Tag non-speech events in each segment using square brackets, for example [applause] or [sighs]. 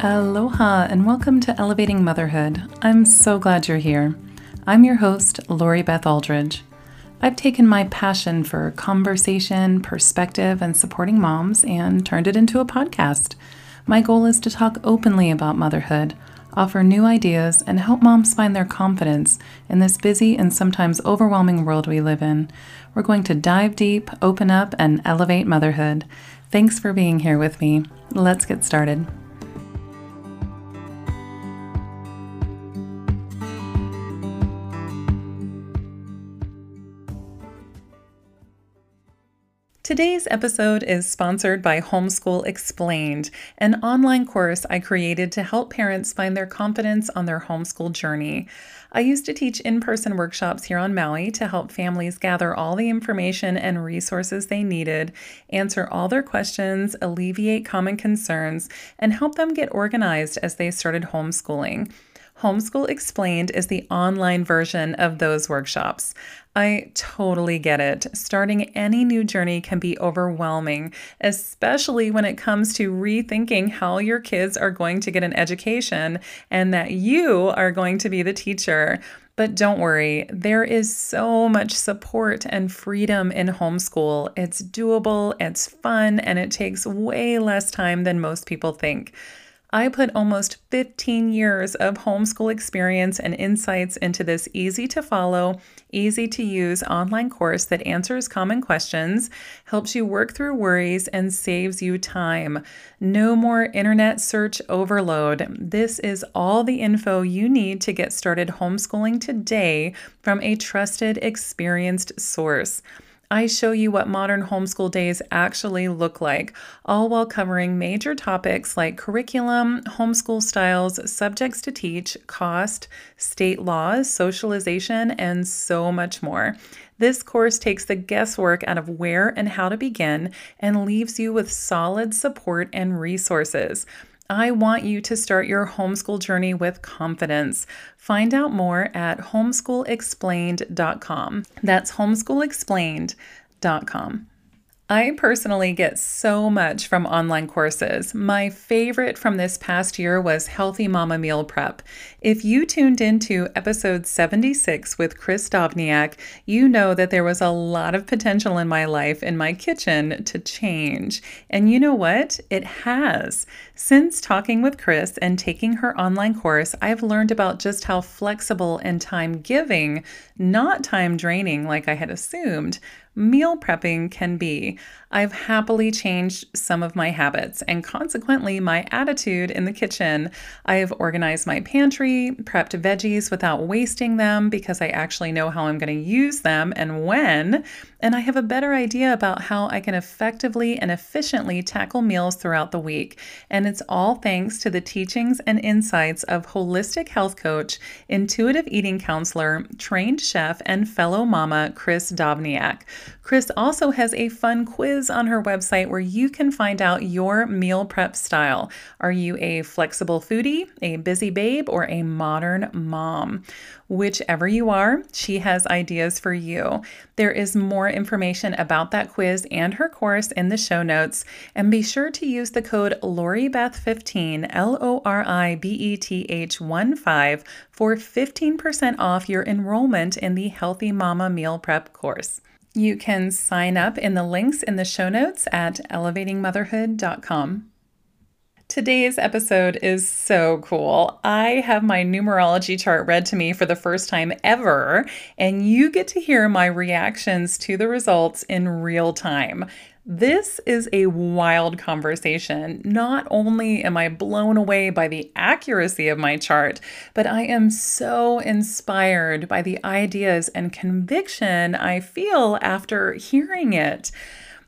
Aloha and welcome to Elevating Motherhood. I'm so glad you're here. I'm your host, Lori Beth Aldridge. I've taken my passion for conversation, perspective, and supporting moms and turned it into a podcast. My goal is to talk openly about motherhood, offer new ideas, and help moms find their confidence in this busy and sometimes overwhelming world we live in. We're going to dive deep, open up, and elevate motherhood. Thanks for being here with me. Let's get started. Today's episode is sponsored by Homeschool Explained, an online course I created to help parents find their confidence on their homeschool journey. I used to teach in person workshops here on Maui to help families gather all the information and resources they needed, answer all their questions, alleviate common concerns, and help them get organized as they started homeschooling. Homeschool Explained is the online version of those workshops. I totally get it. Starting any new journey can be overwhelming, especially when it comes to rethinking how your kids are going to get an education and that you are going to be the teacher. But don't worry, there is so much support and freedom in homeschool. It's doable, it's fun, and it takes way less time than most people think. I put almost 15 years of homeschool experience and insights into this easy to follow, easy to use online course that answers common questions, helps you work through worries, and saves you time. No more internet search overload. This is all the info you need to get started homeschooling today from a trusted, experienced source. I show you what modern homeschool days actually look like, all while covering major topics like curriculum, homeschool styles, subjects to teach, cost, state laws, socialization, and so much more. This course takes the guesswork out of where and how to begin and leaves you with solid support and resources. I want you to start your homeschool journey with confidence. Find out more at homeschoolexplained.com. That's homeschoolexplained.com. I personally get so much from online courses. My favorite from this past year was Healthy Mama Meal Prep. If you tuned into episode 76 with Chris Dovniak, you know that there was a lot of potential in my life in my kitchen to change. And you know what? It has. Since talking with Chris and taking her online course, I've learned about just how flexible and time giving, not time draining like I had assumed, meal prepping can be. I've happily changed some of my habits and consequently my attitude in the kitchen. I have organized my pantry, prepped veggies without wasting them because I actually know how I'm going to use them and when, and I have a better idea about how I can effectively and efficiently tackle meals throughout the week. And it's all thanks to the teachings and insights of holistic health coach, intuitive eating counselor, trained chef, and fellow mama Chris Dovniak. Chris also has a fun quiz on her website where you can find out your meal prep style. Are you a flexible foodie, a busy babe, or a modern mom? Whichever you are, she has ideas for you. There is more information about that quiz and her course in the show notes, and be sure to use the code LORIBETH15, L O R I B E T H 1 5, for 15% off your enrollment in the Healthy Mama Meal Prep course. You can sign up in the links in the show notes at elevatingmotherhood.com. Today's episode is so cool. I have my numerology chart read to me for the first time ever, and you get to hear my reactions to the results in real time. This is a wild conversation. Not only am I blown away by the accuracy of my chart, but I am so inspired by the ideas and conviction I feel after hearing it.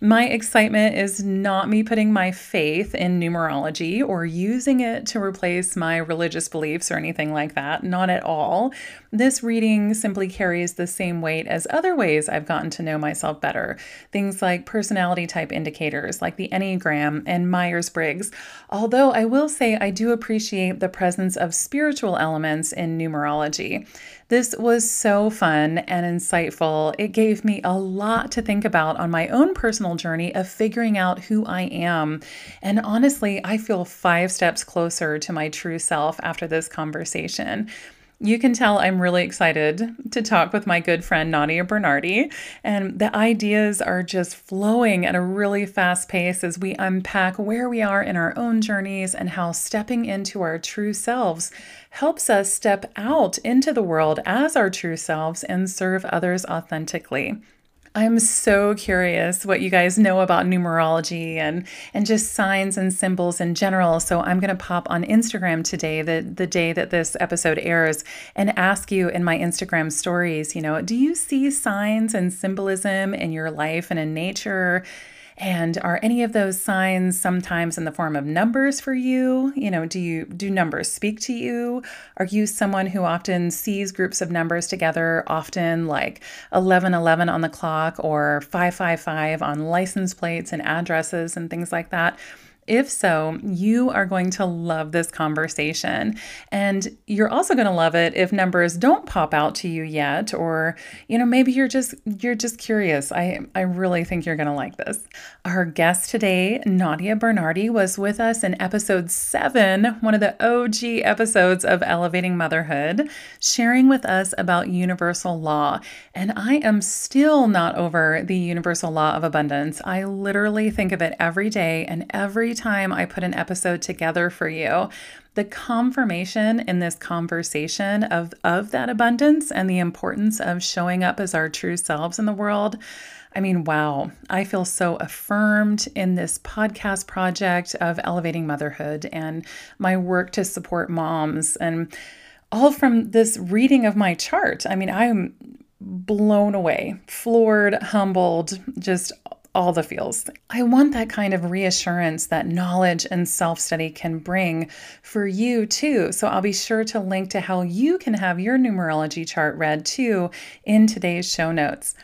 My excitement is not me putting my faith in numerology or using it to replace my religious beliefs or anything like that. Not at all. This reading simply carries the same weight as other ways I've gotten to know myself better. Things like personality type indicators, like the Enneagram and Myers Briggs. Although I will say I do appreciate the presence of spiritual elements in numerology. This was so fun and insightful. It gave me a lot to think about on my own personal journey of figuring out who I am. And honestly, I feel five steps closer to my true self after this conversation. You can tell I'm really excited to talk with my good friend Nadia Bernardi, and the ideas are just flowing at a really fast pace as we unpack where we are in our own journeys and how stepping into our true selves helps us step out into the world as our true selves and serve others authentically. I'm so curious what you guys know about numerology and and just signs and symbols in general. So I'm going to pop on Instagram today, the the day that this episode airs, and ask you in my Instagram stories, you know, do you see signs and symbolism in your life and in nature? And are any of those signs sometimes in the form of numbers for you? You know, do you do numbers speak to you? Are you someone who often sees groups of numbers together, often like 1111 on the clock or 555 on license plates and addresses and things like that? If so, you are going to love this conversation. And you're also going to love it if numbers don't pop out to you yet or you know maybe you're just you're just curious. I I really think you're going to like this. Our guest today, Nadia Bernardi was with us in episode 7, one of the OG episodes of Elevating Motherhood, sharing with us about universal law. And I am still not over the universal law of abundance. I literally think of it every day and every time I put an episode together for you, the confirmation in this conversation of, of that abundance and the importance of showing up as our true selves in the world. I mean, wow, I feel so affirmed in this podcast project of elevating motherhood and my work to support moms, and all from this reading of my chart. I mean, I'm blown away, floored, humbled, just all the feels. I want that kind of reassurance that knowledge and self study can bring for you too. So I'll be sure to link to how you can have your numerology chart read too in today's show notes.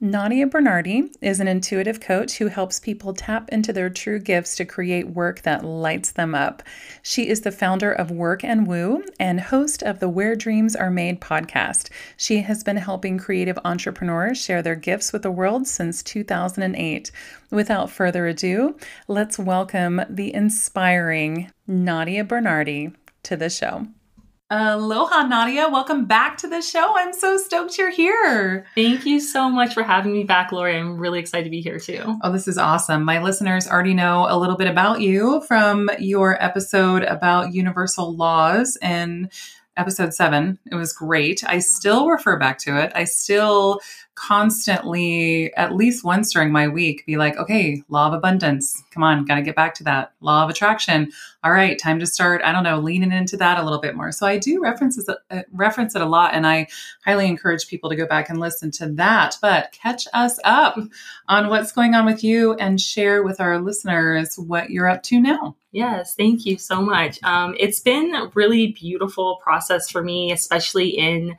Nadia Bernardi is an intuitive coach who helps people tap into their true gifts to create work that lights them up. She is the founder of Work and Woo and host of the Where Dreams Are Made podcast. She has been helping creative entrepreneurs share their gifts with the world since 2008. Without further ado, let's welcome the inspiring Nadia Bernardi to the show. Aloha, Nadia. Welcome back to the show. I'm so stoked you're here. Thank you so much for having me back, Lori. I'm really excited to be here too. Oh, this is awesome. My listeners already know a little bit about you from your episode about universal laws and episode seven. It was great. I still refer back to it. I still constantly, at least once during my week, be like, okay, law of abundance. Come on, got to get back to that. Law of attraction. All right, time to start, I don't know, leaning into that a little bit more. So I do references, uh, reference it a lot, and I highly encourage people to go back and listen to that. But catch us up on what's going on with you and share with our listeners what you're up to now. Yes, thank you so much. Um, it's been a really beautiful process for me, especially in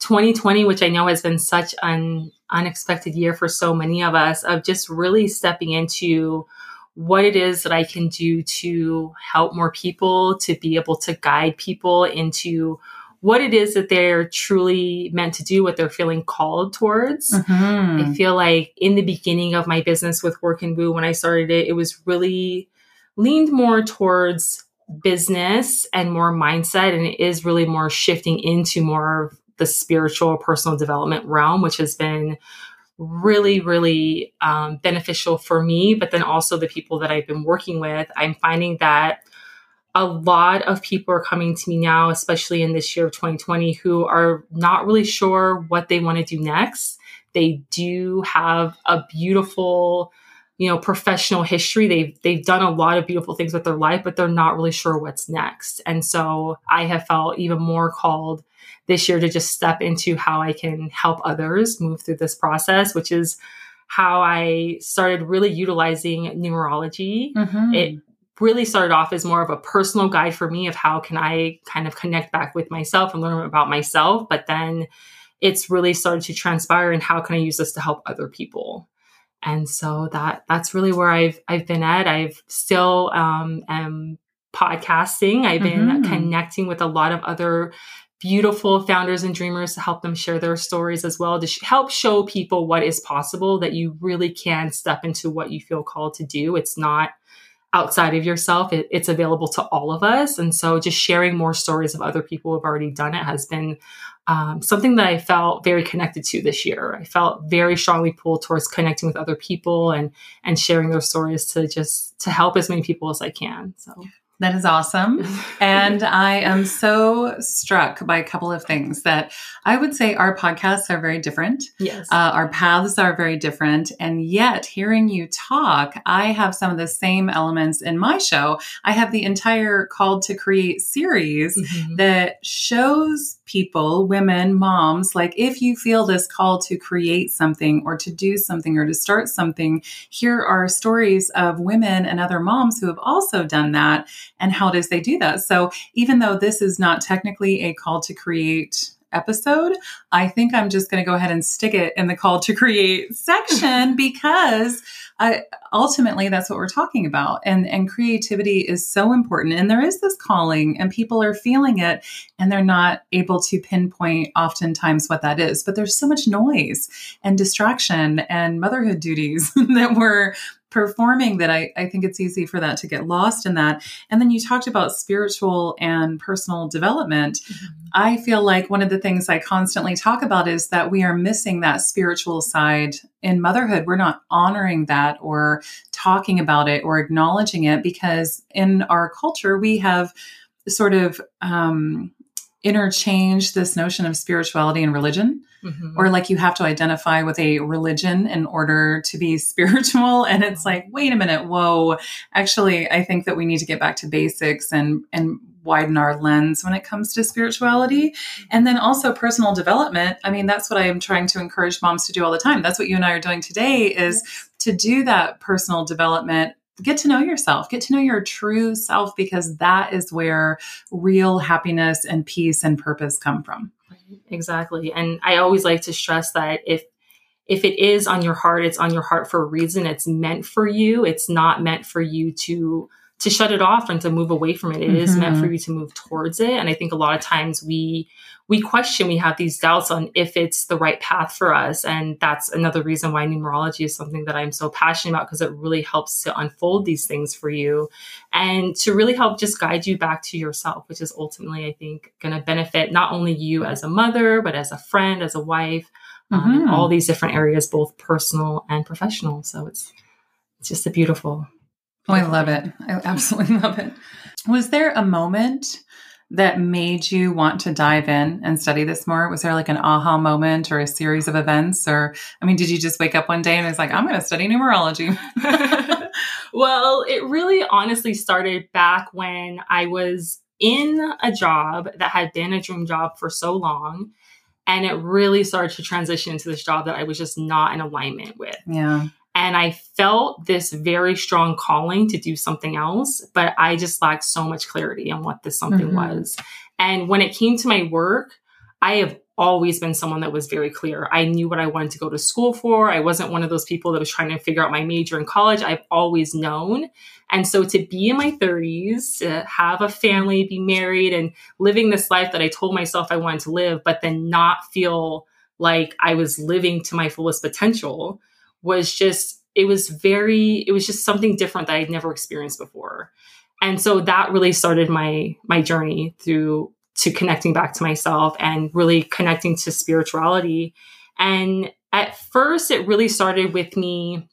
2020, which I know has been such an unexpected year for so many of us, of just really stepping into what it is that I can do to help more people, to be able to guide people into what it is that they're truly meant to do, what they're feeling called towards. Mm-hmm. I feel like in the beginning of my business with Work and Woo, when I started it, it was really leaned more towards business and more mindset. And it is really more shifting into more the spiritual personal development realm, which has been really, really um, beneficial for me, but then also the people that I've been working with. I'm finding that a lot of people are coming to me now, especially in this year of 2020, who are not really sure what they want to do next. They do have a beautiful, you know, professional history. They've they've done a lot of beautiful things with their life, but they're not really sure what's next. And so I have felt even more called this year to just step into how I can help others move through this process, which is how I started really utilizing numerology. Mm-hmm. It really started off as more of a personal guide for me of how can I kind of connect back with myself and learn about myself, but then it's really started to transpire and how can I use this to help other people. And so that that's really where I've I've been at. I've still um, am podcasting. I've been mm-hmm. connecting with a lot of other beautiful founders and dreamers to help them share their stories as well to sh- help show people what is possible that you really can step into what you feel called to do. It's not outside of yourself. It, it's available to all of us. And so just sharing more stories of other people who have already done it has been um, something that i felt very connected to this year. I felt very strongly pulled towards connecting with other people and and sharing their stories to just to help as many people as i can so that is awesome. [laughs] and I am so struck by a couple of things that I would say our podcasts are very different. Yes. Uh, our paths are very different. And yet, hearing you talk, I have some of the same elements in my show. I have the entire Called to Create series mm-hmm. that shows people, women, moms, like if you feel this call to create something or to do something or to start something, here are stories of women and other moms who have also done that and how does they do that. So even though this is not technically a call to create episode, I think I'm just going to go ahead and stick it in the call to create [laughs] section because uh, ultimately that's what we're talking about. And, and creativity is so important. And there is this calling, and people are feeling it, and they're not able to pinpoint oftentimes what that is. But there's so much noise and distraction and motherhood duties [laughs] that we're performing that I, I think it's easy for that to get lost in that. And then you talked about spiritual and personal development. Mm-hmm. I feel like one of the things I constantly talk about is that we are missing that spiritual side in motherhood. We're not honoring that or talking about it or acknowledging it because in our culture, we have sort of um, interchanged this notion of spirituality and religion mm-hmm. or like you have to identify with a religion in order to be [laughs] spiritual. And it's like wait a minute whoa. Actually i think that we need to get back to basics and and widen our lens when it comes to spirituality. And then also personal development. I mean that's what i am trying to encourage moms to do all the time. That's what you and i are doing today is yes. to do that personal development get to know yourself, get to know your true self, because that is where real happiness and peace and purpose come from. Exactly. And I always like to stress that if if it is on your heart, it's on your heart for a reason. It's meant for you. It's not meant for you to to shut it off and to move away from it. It mm-hmm. is meant for mm-hmm. you to move towards it. And I think a lot of times we we question, we have these doubts on if it's the right path for us. And that's another reason why numerology is something that I'm so passionate about because it really helps to unfold these things for you and to really help just guide you back to yourself, which is ultimately, I think, going to benefit not only you as a mother, but as a friend, as a wife, um, mm-hmm. all these different areas, both personal and professional. So it's, it's just a beautiful. Oh, I love it. I absolutely [laughs] love it. Was there a moment that made you want to dive in and study this more? Was there like an aha moment or a series of events? Or, I mean, did you just wake up one day and was like, I'm going to study numerology? [laughs] well, it really honestly started back when I was in a job that had been a dream job for so long. And it really started to transition into this job that I was just not in alignment with. Yeah. And I felt this very strong calling to do something else, but I just lacked so much clarity on what this something mm-hmm. was. And when it came to my work, I have always been someone that was very clear. I knew what I wanted to go to school for. I wasn't one of those people that was trying to figure out my major in college. I've always known. And so to be in my 30s, to have a family, be married, and living this life that I told myself I wanted to live, but then not feel like I was living to my fullest potential was just it was very it was just something different that I'd never experienced before. And so that really started my my journey through to connecting back to myself and really connecting to spirituality. And at first it really started with me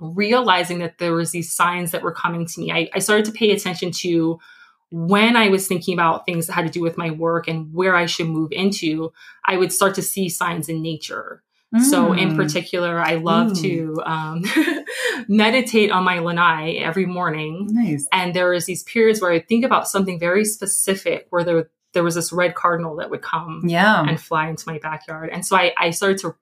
realizing that there was these signs that were coming to me. I, I started to pay attention to when I was thinking about things that had to do with my work and where I should move into, I would start to see signs in nature. So, in mm. particular, I love mm. to um, [laughs] meditate on my lanai every morning. Nice. And there was these periods where I think about something very specific, where there there was this red cardinal that would come yeah. and fly into my backyard. And so I, I started to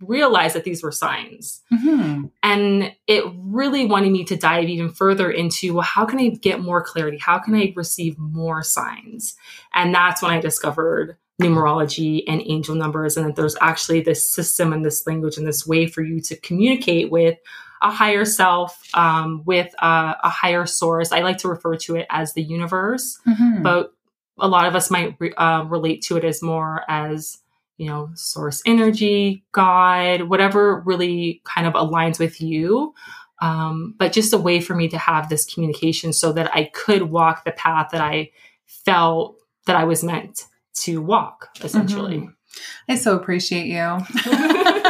realize that these were signs. Mm-hmm. And it really wanted me to dive even further into well, how can I get more clarity? How can I receive more signs? And that's when I discovered numerology and angel numbers, and that there's actually this system and this language and this way for you to communicate with a higher self, um, with a, a, higher source. I like to refer to it as the universe, mm-hmm. but a lot of us might re- uh, relate to it as more as you know source energy god whatever really kind of aligns with you um, but just a way for me to have this communication so that i could walk the path that i felt that i was meant to walk essentially mm-hmm. i so appreciate you [laughs]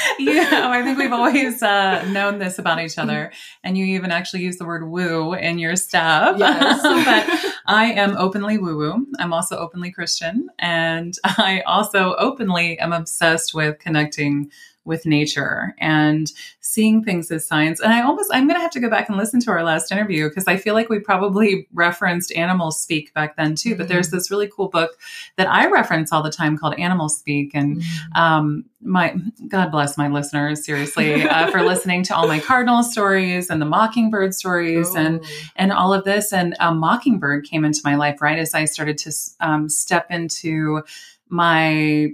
[laughs] you know, I think we've always uh, known this about each other. And you even actually use the word woo in your stuff. Yes. [laughs] but I am openly woo woo. I'm also openly Christian. And I also openly am obsessed with connecting with nature and seeing things as science. And I almost, I'm going to have to go back and listen to our last interview because I feel like we probably referenced Animal Speak back then too. Mm-hmm. But there's mm-hmm. this really cool book that I reference all the time called Animal Speak. And mm-hmm. um, my, God bless my listeners, seriously, uh, for listening to all my cardinal stories and the mockingbird stories oh. and, and all of this. And a mockingbird came into my life right as I started to um, step into my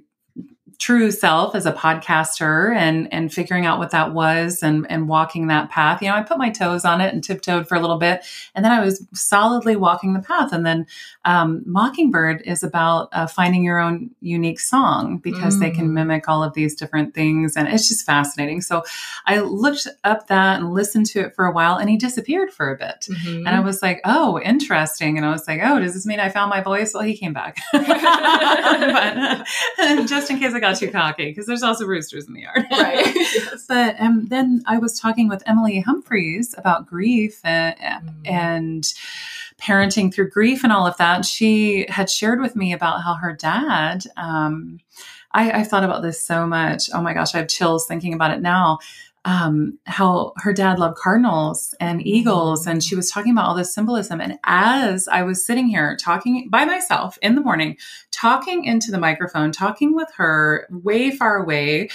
true self as a podcaster and and figuring out what that was and and walking that path you know i put my toes on it and tiptoed for a little bit and then i was solidly walking the path and then um, mockingbird is about uh, finding your own unique song because mm. they can mm. mimic all of these different things and it's just fascinating so i looked up that and listened to it for a while and he disappeared for a bit mm-hmm. and i was like oh interesting and i was like oh does this mean i found my voice well he came back [laughs] but [laughs] just in case i got got too cocky because there's also roosters in the yard. Right. [laughs] yes. But um, then I was talking with Emily Humphreys about grief and, mm. and parenting through grief and all of that. She had shared with me about how her dad, um, I, I thought about this so much. Oh my gosh, I have chills thinking about it now um, how her dad loved cardinals and eagles, and she was talking about all this symbolism. And as I was sitting here talking by myself in the morning, talking into the microphone, talking with her way far away,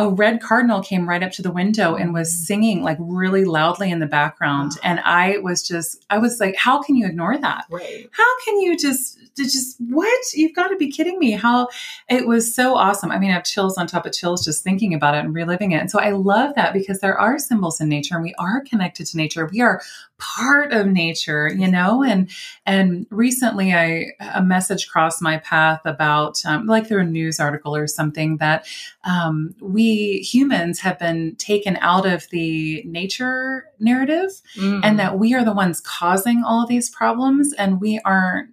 a red cardinal came right up to the window and was mm. singing like really loudly in the background. And I was just, I was like, how can you ignore that? Right. How can you just just what? You've got to be kidding me. How? It was so awesome. I mean i have chills on top of chills just thinking about it and reliving it. And so i love that because there are symbols in nature and we are connected to nature. We are part of nature you know and and recently i a message crossed my path about um, like through a news article or something that um, we humans have been taken out of the nature narrative mm. and that we are the ones causing all these problems and we aren't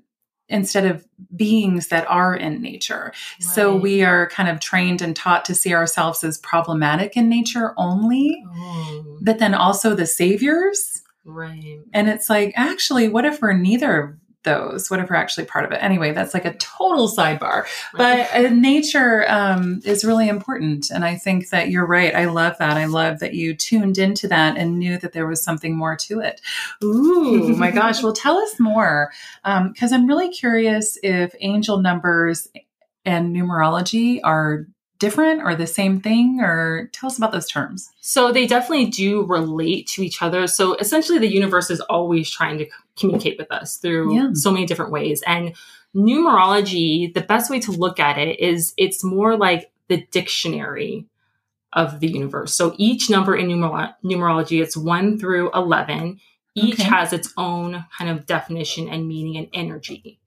instead of beings that are in nature. Right. So we are kind of trained and taught to see ourselves as problematic in nature only, oh. but then also the saviors. Right. And it's like, actually, what if we're neither of those? What if we're actually part of it? Anyway that's like a total sidebar. But uh, nature um, is really important and i think that you're right. I love that. I love that you tuned into that and knew that there was something more to it. Ooh my [laughs] gosh. Well tell us more because um, i'm really curious if angel numbers and numerology are different or the same thing or tell us about those terms. So they definitely do relate to each other. So essentially the universe is always trying to communicate with us through yeah. so many different ways. And numerology the best way to look at it is it's more like the dictionary of the universe. So each number in numer- numerology it's 1 through 11 each okay. has its own kind of definition and meaning and energy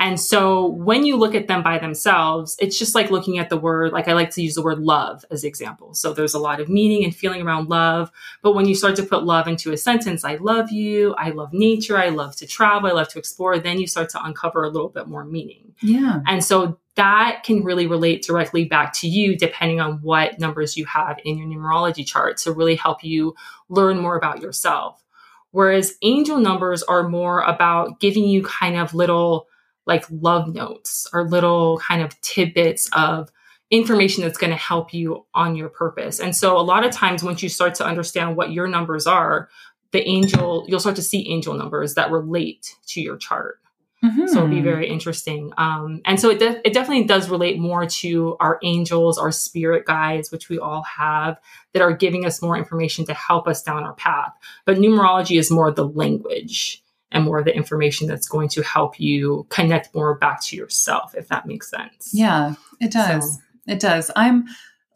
and so when you look at them by themselves, it's just like looking at the word, like I like to use the word love as example. So there's a lot of meaning and feeling around love. But when you start to put love into a sentence, I love you, I love nature, I love to travel, I love to explore, then you start to uncover a little bit more meaning. Yeah. And so that can really relate directly back to you depending on what numbers you have in your numerology chart to really help you learn more about yourself. Whereas angel numbers are more about giving you kind of little like love notes or little kind of tidbits of information that's going to help you on your purpose. And so a lot of times once you start to understand what your numbers are, the angel, you'll start to see angel numbers that relate to your chart. Mm-hmm. So it'll be very interesting. Um, and so it, de- it definitely does relate more to our angels, our spirit guides, which we all have, that are giving us more information to help us down our path. But numerology is more the language and more of the information that's going to help you connect more back to yourself, if that makes sense. Yeah, it does. So. It does. I'm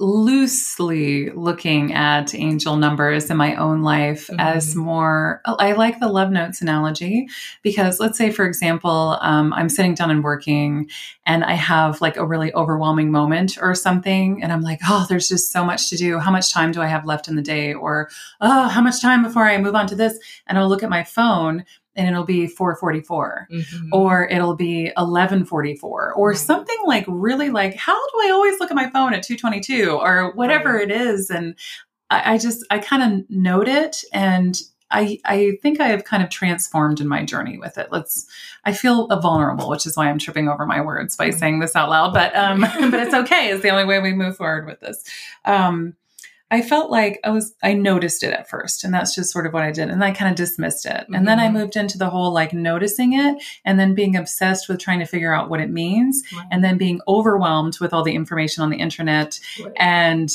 loosely looking at angel numbers in my own life mm-hmm. as more i like the love notes analogy because let's say for example um, i'm sitting down and working and i have like a really overwhelming moment or something and i'm like oh there's just so much to do how much time do i have left in the day or oh how much time before i move on to this and i'll look at my phone and it'll be 444 mm-hmm. or it'll be 1144 or mm-hmm. something like really like how do i always look at my phone at 222 or whatever right. it is and I, I just i kind of note it and I, I think I have kind of transformed in my journey with it. Let's. I feel vulnerable, which is why I'm tripping over my words by mm-hmm. saying this out loud. But um, [laughs] [laughs] but it's okay. It's the only way we move forward with this. Um, I felt like I was, I noticed it at first, and that's just sort of what I did. And I kind of dismissed it. Mm-hmm. And then I mm-hmm. moved into the whole like noticing it and then being obsessed with trying to figure out what it means right. and then being overwhelmed with all the information on the internet right. and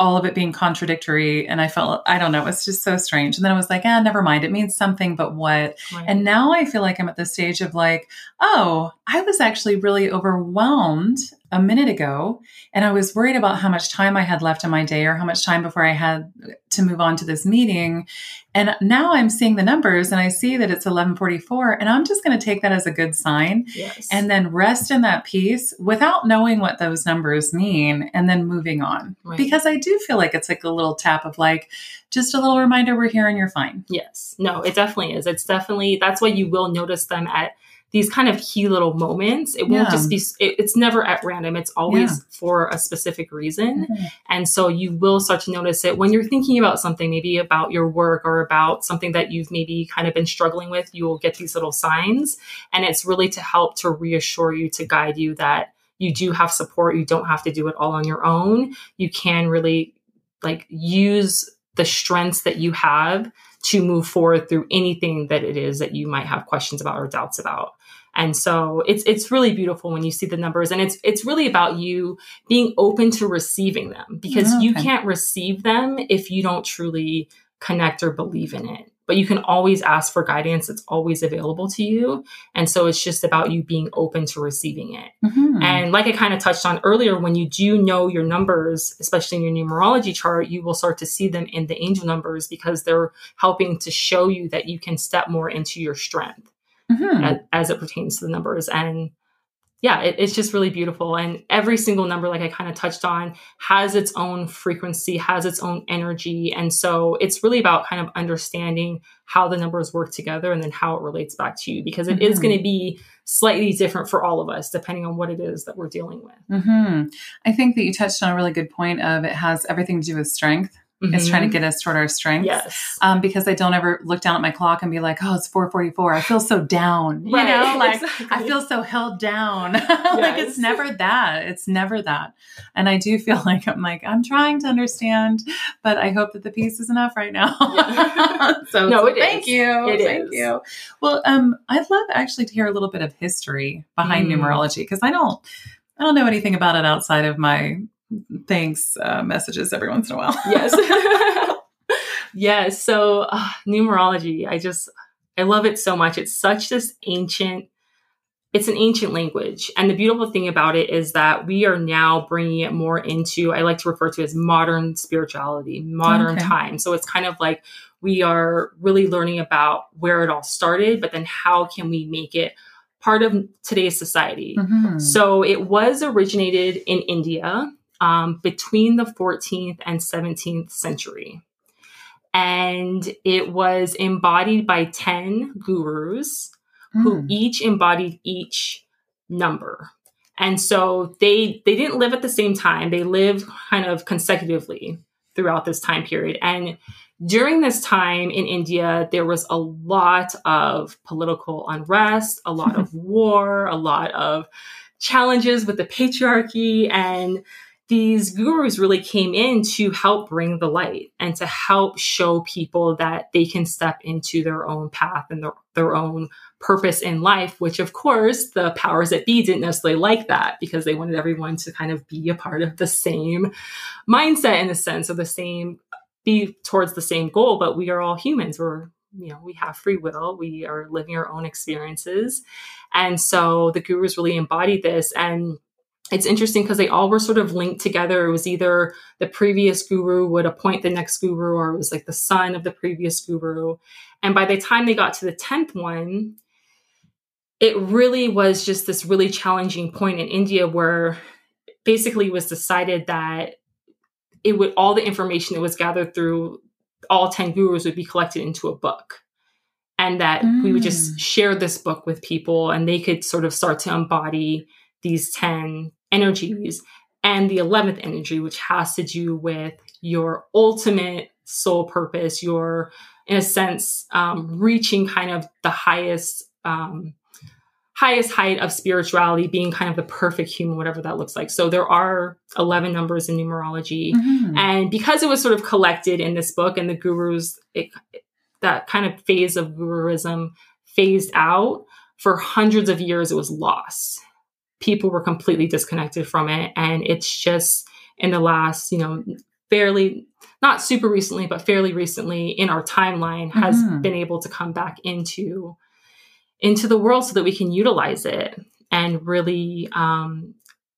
all of it being contradictory. And I felt, I don't know, it's just so strange. And then I was like, ah, never mind. It means something, but what? Right. And now I feel like I'm at the stage of like, oh, I was actually really overwhelmed a minute ago. And I was worried about how much time I had left in my day or how much time before I had to move on to this meeting. And now I'm seeing the numbers and I see that it's 1144 and I'm just going to take that as a good sign yes. and then rest in that peace without knowing what those numbers mean and then moving on. Right. Because I do feel like it's like a little tap of like, just a little reminder we're here and you're fine. Yes. No, it definitely is. It's definitely, that's why you will notice them at these kind of key little moments. It won't yeah. just be, it, it's never at random. It's always yeah. for a specific reason. Mm-hmm. And so you will start to notice it when you're thinking about something, maybe about your work or about something that you've maybe kind of been struggling with, you will get these little signs. And it's really to help to reassure you, to guide you that you do have support. You don't have to do it all on your own. You can really like use the strengths that you have to move forward through anything that it is that you might have questions about or doubts about. And so it's it's really beautiful when you see the numbers and it's it's really about you being open to receiving them because oh, okay. you can't receive them if you don't truly connect or believe in it. But you can always ask for guidance. It's always available to you. And so it's just about you being open to receiving it. Mm-hmm. And like I kind of touched on earlier, when you do know your numbers, especially in your numerology chart, you will start to see them in the angel numbers because they're helping to show you that you can step more into your strength mm-hmm. as, as, it pertains to the numbers. And yeah, it, it's just really beautiful. And every single number, like I kind of touched on, has its own frequency, has its own energy. And so it's really about kind of understanding how the numbers work together and then how it relates back to you because it mm-hmm. is going to be slightly different for all of us depending on what it is that we're dealing with. Mm-hmm. I think that you touched on a really good point of it has everything to do with strength mm-hmm. is trying to get us toward our strengths. Yes. Um, because I don't ever look down at my clock and be like, oh, it's 444. I feel so down. You right, know, [laughs] like exactly. I feel so held down. Yes. [laughs] like it's never that. It's never that. And I do feel [laughs] like I'm like, I'm trying to understand, but I hope that the peace is enough right now. Yeah. so, no, so thank is. you. It thank is. you. Well, um, I'd love actually to hear a little bit of history behind mm. numerology because I don't I don't know anything about it outside of my thanks uh, messages every once in a while. yes. [laughs] [laughs] yes. So uh, numerology, I just, I love it so much. It's such this ancient, it's an ancient language. And the beautiful thing about it is that we are now bringing it more into, I like to refer to as modern spirituality, modern okay. time. So it's kind of like we are really learning about where it all started, but then how can we make it part of today's society. Mm-hmm. So it was originated in India um, between the 14th and 17th century. And it was embodied by 10 gurus mm. who hmm. each embodied each number. And so they they didn't live at the same time. They lived kind of consecutively throughout this time period. And during this time in India, there was a lot of political unrest, a lot of [laughs] war, a lot of challenges with the patriarchy and these gurus really came in to help bring the light and to help show people that they can step into their own path and their, their own purpose in life, which of course the powers that be didn't necessarily like that because they wanted everyone to kind of be a part of the same mindset in a sense of the same, be towards the same goal. But we are all humans. We're, you know, we have free will. We are living our own experiences. And so the gurus really embodied this. And it's interesting because they all were sort of linked together. It was either the previous guru would appoint the next guru, or it was like the son of the previous guru. And by the time they got to the 10th one, it really was just this really challenging point in India where basically was decided that it would all the information that was gathered through all 10 gurus would be collected into a book and that mm. we would just mm. share this book with people and they could sort of start to embody these 10 energies and the 11th energy which has to do with your ultimate soul purpose your in a sense um, reaching kind of the highest um, highest height of spirituality being kind of the perfect human whatever that looks like. So there are 11 numbers in numerology. Mm-hmm. and because it was sort of collected in this book and the gurus it, that kind of phase of guruism phased out for hundreds of years it was lost people were completely disconnected from it. And it's just in the last you know fairly not super recently but fairly recently in our timeline has mm-hmm. been able to come back into into the world so that we can utilize it and really um,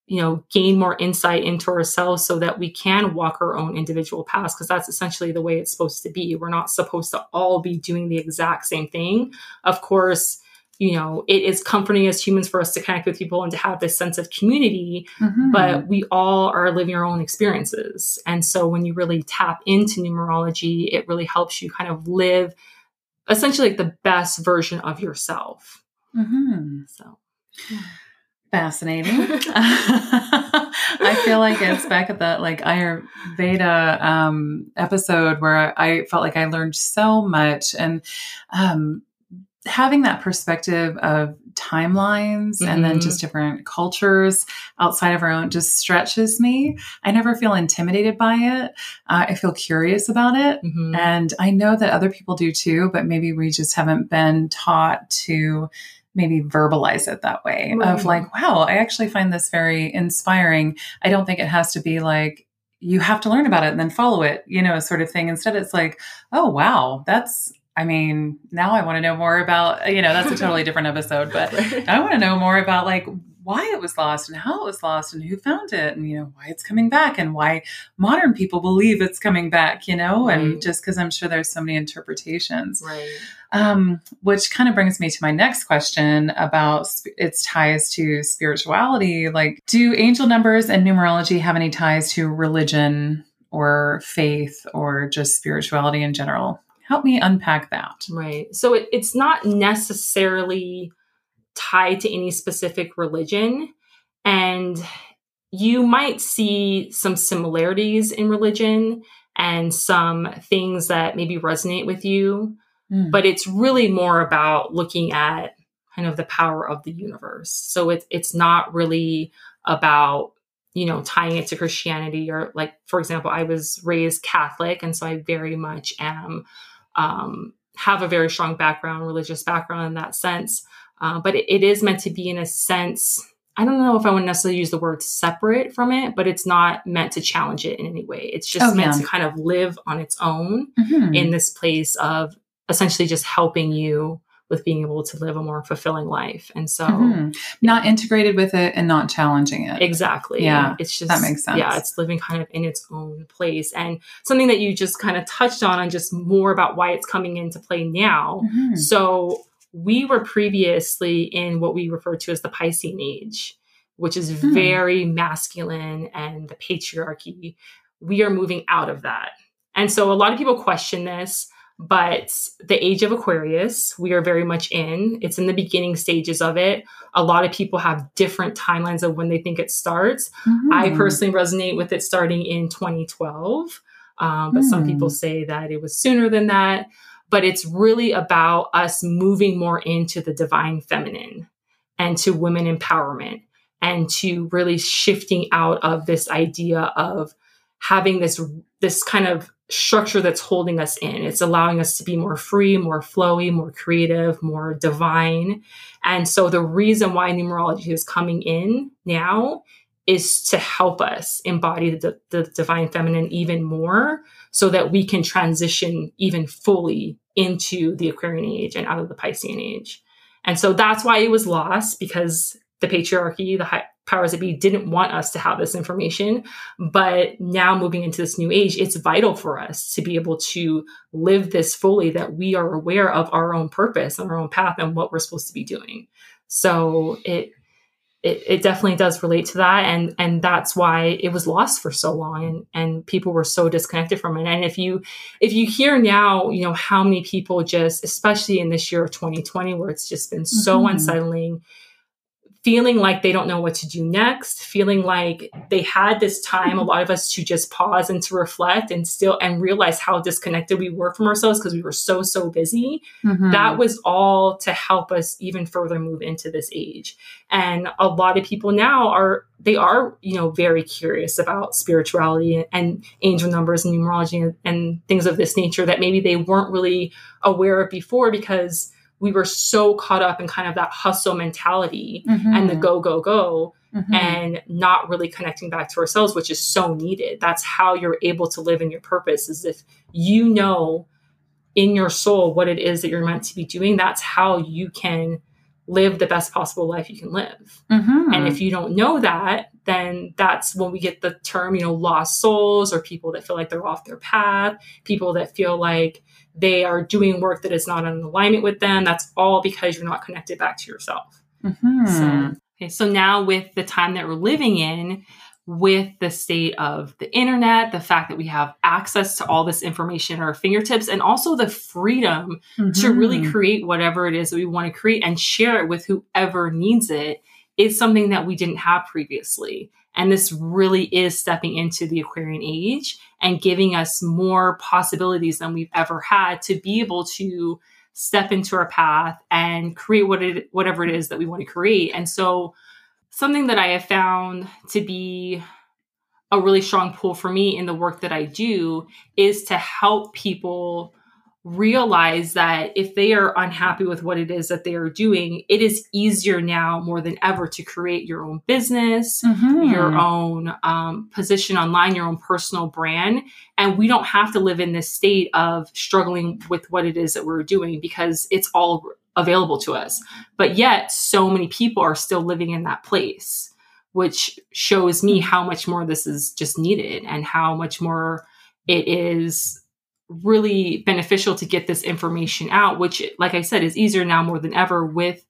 you know gain more insight into ourselves so that we can walk our own individual paths because that's essentially the way it's supposed to be. We're not supposed to all be doing the exact same thing. Of course you know it is comforting as humans for us to connect with people and to have this sense of community mm-hmm. but we all are living our own experiences and so when you really tap into numerology it really helps you kind of live essentially like the best version of yourself mm-hmm. so yeah fascinating. [laughs] [laughs] I feel like it's back at that like Ayurveda um, episode where I, felt like I learned so much and um, having that perspective of timelines mm-hmm. and then just mm-hmm. different cultures outside of our own just stretches me. I never feel intimidated by it. Uh, I feel curious about it. Mm-hmm. And I know that other people do too, but maybe we just haven't been taught to maybe verbalize it that way right. of like, wow, I actually find this very inspiring. I don't think it has to be like, you have to learn about it and then follow it, you know, sort of thing. Instead, it's like, oh, wow, that's, I mean, now I want to know more about, you know, that's a totally different episode, but [laughs] I want to know more about like why it was lost and how it was lost and who found it and you know why it's coming back and why modern people believe it's coming back you know right. and just because i'm sure there's so many interpretations. Right. Um, which kind of brings me to my next question about sp- its ties to spirituality like do angel numbers and numerology have any ties to religion or faith or just spirituality in general help me unpack that right so it, it's not necessarily tied to any specific religion. And you might see some similarities in religion and some things that maybe resonate with you. Mm. But it's really more about looking at kind of the power of the universe. So it's it's not really about you know tying it to Christianity or like for example, I was raised Catholic, and so I very much am um, have a very strong background, religious background in that sense. Uh, but it, it is meant to be in a sense I don't know if I would necessarily use the word separate from it, but it's not meant to challenge it in any way. It's just oh, meant yeah. to kind of live on its own mm-hmm. in this place of essentially just helping you with being able to live a more fulfilling life. And so mm-hmm. not integrated with it and not challenging it. Exactly. Yeah. It's just that makes sense. Yeah, it's living kind of in its own place. And something that you just kind of touched on and just more about why it's coming into play now. Mm-hmm. So we were previously in what we refer to as the Piscean age, which is hmm. very masculine and the patriarchy. We are moving out of that. And so a lot of people question this, but the age of Aquarius, we are very much in. It's in the beginning stages of it. A lot of people have different timelines of when they think it starts. Mm-hmm. I personally resonate with it starting in 2012, um, but mm. some people hmm. say that it was sooner than that but it's really about us moving more into the divine feminine and to women empowerment and to really shifting out of this idea of having this this kind of structure that's holding us in it's allowing us to be more free more flowy more creative more divine and so the reason why numerology is coming in now is to help us embody the, the divine feminine even more so that we can transition even fully into the Aquarian age and out of the Piscean age. And so that's why it was lost because the patriarchy, the, powers that be didn't want us to have this information. But now moving into this new age, it's vital for us to be able to live this fully that we are aware of our own purpose and our own path and what we're supposed to be doing. So it it, it definitely does relate to that and and that's why it was lost for so long and and people were so disconnected from it and if you if you hear now you know how many people just especially in this year of 2020 where it's just been so mm-hmm. unsettling feeling like they don't know what to do next, feeling like they had this time, a lot of us to just pause and to reflect and still and realize how disconnected we were from ourselves because we were so, so busy. Mm-hmm. That was all to help us even further move into this age. And a lot of people now are, they are, you know, very curious about spirituality and angel numbers and numerology and, and things of this nature that maybe they weren't really aware of before because we were so caught up in kind of that hustle mentality mm-hmm. and the go, go, go, mm-hmm. and not really connecting back to ourselves, which is so needed. That's how you're able to live in your purpose, is if you know in your soul what it is that you're meant to be doing, that's how you can live the best possible life you can live. Mm-hmm. And if you don't know that, then that's when we get the term, you know, lost souls or people that feel like they're off their path, people that feel like they are doing work that is not in alignment with them. That's all because you're not connected back to yourself. Mm-hmm. So, okay, so now with the time that we're living in, with the state of the internet, the fact that we have access to all this information at our fingertips, and also the freedom mm-hmm. to really mm-hmm. create whatever it is that we want to create and share it with whoever needs it, is something that we didn't have previously. And this really is stepping into the Aquarian age and giving us more possibilities than we've ever had to be able to step into our path and create what it, whatever it is that we want to create. And so, something that I have found to be a really strong pull for me in the work that I do is to help people realize that if they are unhappy with what it is that they are doing, it is easier now more than ever to create your own business, mm-hmm. your own um, position online, your own personal brand. And we don't have to live in this state of struggling with what it is that we're doing because it's all available to us. But yet, so many people are still living in that place, which shows me how much more this is just needed and how much more it is really beneficial to get this information out, which, like I said, is easier now more than ever with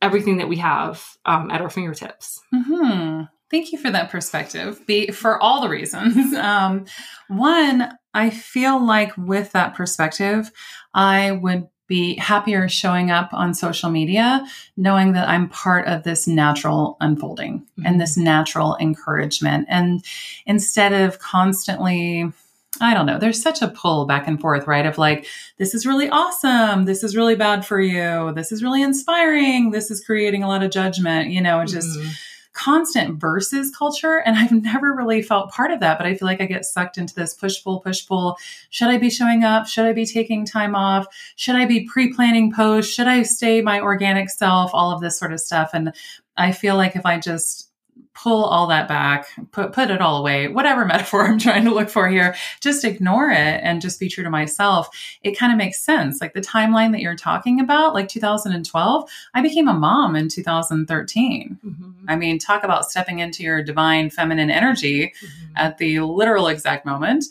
everything that we have um, at our fingertips. Mm-hmm. Thank you for that perspective. Be for all the reasons. [laughs] Um, one, I feel like with that perspective, I would be happier showing up on social media, knowing that I'm part of this natural unfolding mm-hmm. and this natural encouragement. And instead of constantly I don't know. There's such a pull back and forth, right? Of like, this is really awesome. This is really bad for you. This is really inspiring. This is creating a lot of judgment, you know, just mm-hmm. constant versus culture. And I've never really felt part of that, but I feel like I get sucked into this push pull, push pull. Should I be showing up? Should I be taking time off? Should I be pre planning posts? Should I stay my organic self? All of this sort of stuff. And I feel like if I just pull all that back, put put it all away, whatever [laughs] metaphor I'm trying to look for here, just ignore it and just be true to myself. It kind of makes sense. Like the timeline that you're talking about, like 2012, I became a mom in 2013. Mm-hmm. I mean, talk about stepping into your divine feminine energy mm-hmm. at the literal exact moment.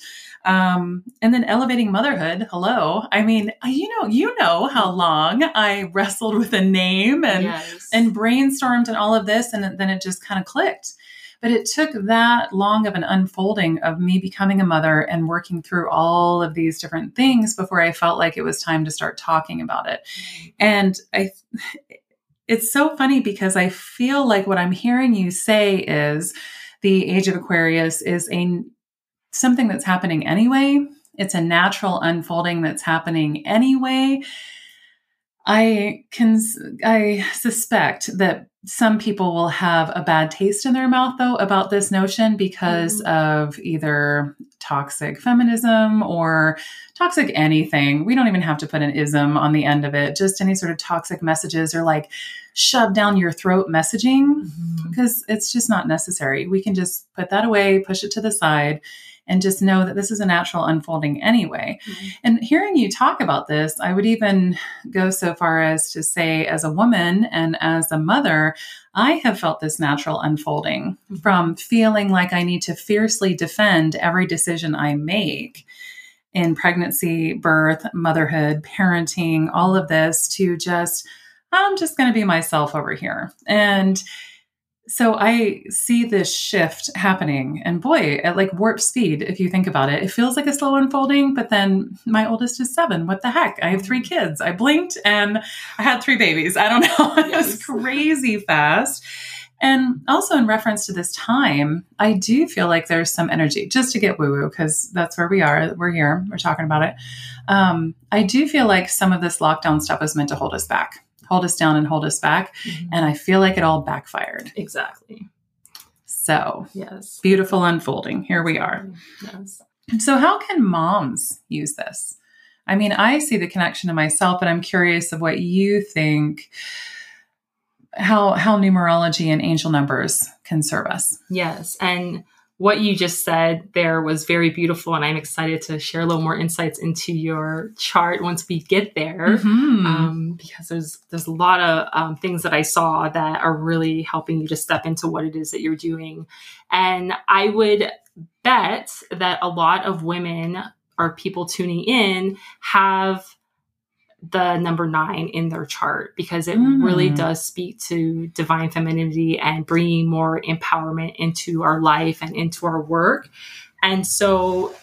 Um, and then elevating motherhood. Hello. I mean, you know, you know how long I wrestled with a name and yes. and brainstormed and all of this, and then it just kind of clicked. But it took that long of an unfolding of me becoming a mother and working through all of these different things before I felt like it was time to start talking about it. And I it's so funny because I feel like what I'm hearing you say is the age of Aquarius is a something that's happening anyway. It's a natural unfolding that's happening anyway. I can I suspect that some people will have a bad taste in their mouth though about this notion because mm. of either toxic feminism or toxic anything. We don't even have to put an ism on the end of it. Just any sort of toxic messages or like shove down your throat messaging mm-hmm. because it's just not necessary. We can just put that away, push it to the side and just know that this is a natural unfolding anyway. Mm-hmm. And hearing you talk about this, I would even go so far as to say, as a woman and as a mother, I have felt this natural unfolding mm-hmm. from feeling like I need to fiercely defend every decision I make in pregnancy, birth, motherhood, parenting, all of this to just, I'm just going to be myself over here. And so I see this shift happening, and boy, at like warp speed, if you think about it, it feels like a slow unfolding. But then my oldest is seven. What the heck? I have three kids. I blinked and I had three babies. I don't [laughs] know. it was crazy fast. And also, in reference to this time, I do feel like there's some energy, just to get woo woo, because that's where we are. We're here, we're talking about it. Um, I do feel like some of this lockdown stuff was meant to hold us back hold us down and hold us back. Mm-hmm. And I feel like it all backfired. Exactly. So, yes. Beautiful unfolding. Here we are. Yes. So, how can moms use this? I mean, I see the connection to myself, but I'm curious of what you think how how numerology and angel numbers can serve us. Yes. And what you just said there was very beautiful, and I'm excited to share a little more insights into your chart once we get there, mm-hmm. um, because there's there's a lot of um, things that I saw that are really helping you to step into what it is that you're doing, and I would bet that a lot of women or people tuning in have the number nine in their chart because it mm. really does speak to divine femininity and bringing more empowerment into our life and into our work. And so,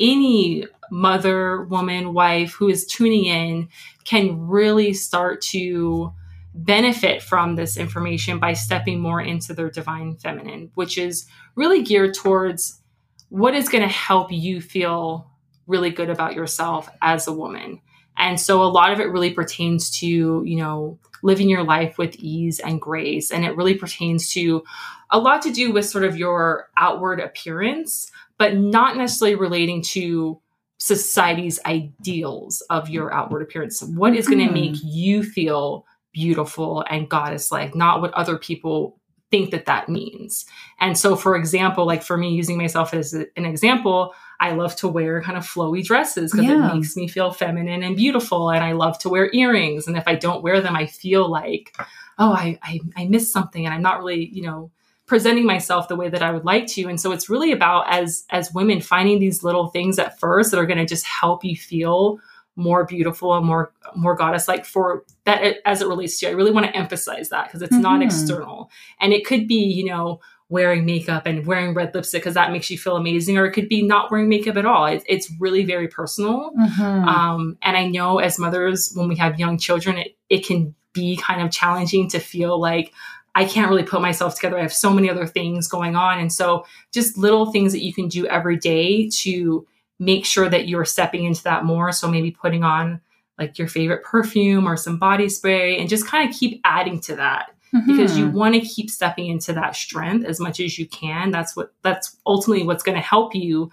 any mother, woman, wife who is tuning in can really start to benefit from this information by stepping more into their divine feminine, which is really geared towards what is going to help you feel really good about yourself as a woman. And so a lot of it really pertains to, you know, living your life with ease and grace. And it really pertains to a lot to do with sort of your outward appearance, but not necessarily relating to society's ideals of your outward appearance. What is going to make hmm. you feel beautiful and goddess like, not what other people think that that means. And so, for example, like for me, using myself as an example, I love to wear kind of flowy dresses because yeah. it makes me feel feminine and beautiful. And I love to wear earrings. And if I don't wear them, I feel like, oh, I, I, I missed something and I'm not really, you know, presenting myself the way that I would like to. And so it's really about as as women finding these little things at first that are going to just help you feel more beautiful and more more goddess like for that as it relates to you. I really want to emphasize that because it's mm-hmm. not external. And it could be, you know, wearing makeup and wearing red lipstick because that makes you feel amazing, or it could be not wearing makeup at all. It, it's really very personal. Mm-hmm. Um, and I know as mothers, when we have young children, it, it can be kind of challenging to feel like I can't really put myself together. I have so many other things going on. And so just little things that you can do every day to make sure that you're stepping into that more. So maybe putting on like your favorite perfume or some body spray and just kind of keep adding to that mm-hmm. because you want to keep stepping into that strength as much as you can. That's what that's ultimately what's going to help you,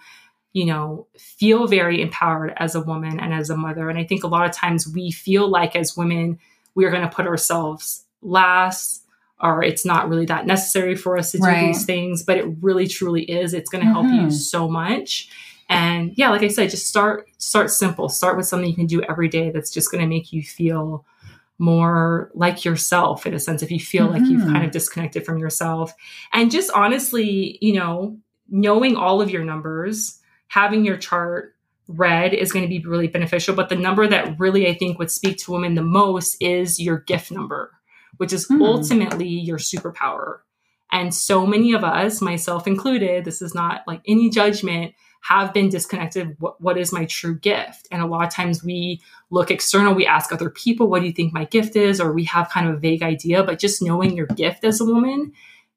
you know, feel very empowered as a woman and as a mother. And I think a lot of times we feel like as women, we are going to put ourselves last or it's not really that necessary for us to do right. these things, but it really truly is. It's going to help mm-hmm. you so much. And yeah, like I said, just start start simple. Start with something you can do every day that's just going to make you feel more like yourself in a sense if you feel mm-hmm. like you've kind of mm-hmm. disconnected from yourself and just honestly you know knowing all of your numbers having your chart read is going to be really beneficial but the number that really i think would speak to women the most is your gift number which is mm. ultimately your superpower and so many of us myself included this is not like any judgment have been disconnected. What, what is my true gift? And a lot of times we look external, we ask other people, what do you think my gift is? Or we have kind of a vague idea, but just knowing your gift as a woman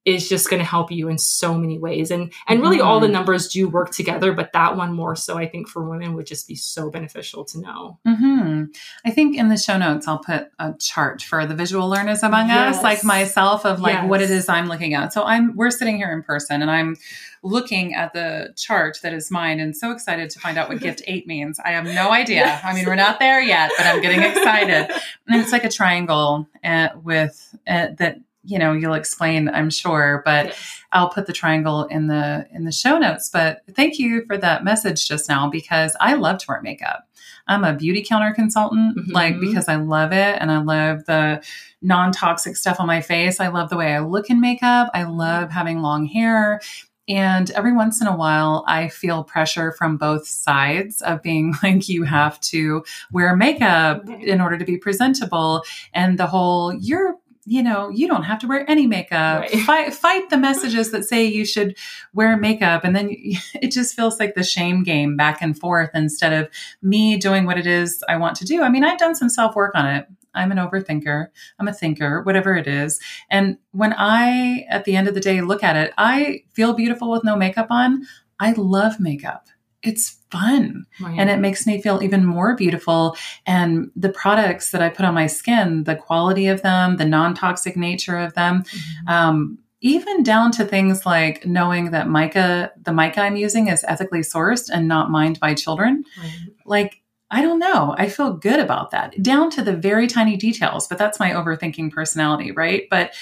is just going to help you in so many ways and and really all the mm-hmm. numbers do work together but that one more so i think for women would just be so beneficial to know mm-hmm. i think in the show notes i'll put a chart for the visual learners among yes. us like myself of like yes. what it is i'm looking at so i'm we're sitting here in person and i'm looking at the chart that is mine and so excited to find out what [laughs] gift eight means. I have no idea. Yes. I mean, we're not there yet, but I'm getting excited. and it's like a triangle uh, with uh, that you know you'll explain i'm sure but yes. i'll put the triangle in the in the show notes but thank you for that message just now because i love to wear makeup i'm a Beautycounter consultant mm-hmm. like because i love it and i love the non-toxic stuff on my face i love the way i look in makeup i love having long hair and every once in a while, I feel pressure from both sides of being [laughs] like, you have to wear makeup in order to be presentable. And the whole, you're you know, you don't have to wear any makeup. Right. Fight, fight the messages that say you should wear makeup. And then [laughs] it just feels like the shame game back and forth instead of me doing what it is I want to do. I mean, I've done some self work on it. I'm an overthinker. I'm a thinker, whatever it is. And when I, at the end of the day, look at it, I feel beautiful with no makeup on. I love makeup it's fun right. and it makes me feel even more beautiful and the products that i put on my skin the quality of them the non-toxic nature of them mm-hmm. um, even down to things like knowing that mica the mica i'm using is ethically sourced and not mined by children right. like I don't know. I feel good about that down to the very tiny details, but that's my overthinking personality, right? But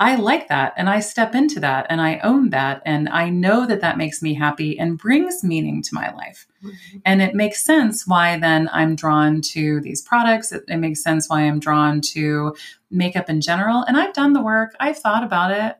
I like that and I step into that and I own that and I know that that makes me happy and brings meaning to my life. Mm-hmm. And it makes sense why then I'm drawn to these products. It, it, makes sense why I'm drawn to makeup in general. And I've done the work, I've thought about it.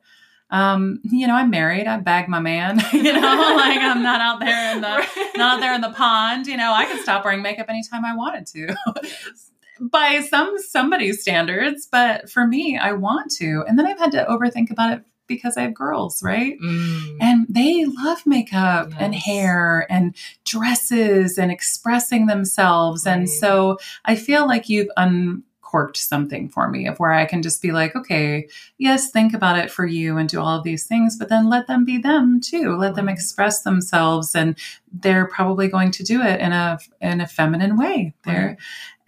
Um, you know, I'm married. I bag my man. [laughs] you know, like I'm not out there in the [laughs] right. not out there in the pond. You know, I could stop wearing makeup anytime I wanted to. Yes by some somebody's standards, but for me, I want to. And then I've had to overthink about it because I have girls, right? Mm. And they love makeup yes. and hair and dresses and expressing themselves. Right. And so I feel like you've uncorked something for me of where I can just be like, okay, yes, think about it for you and do all of these things, but then let them be them too. Let them express themselves and they're probably going to do it in a in a feminine way. There. Right.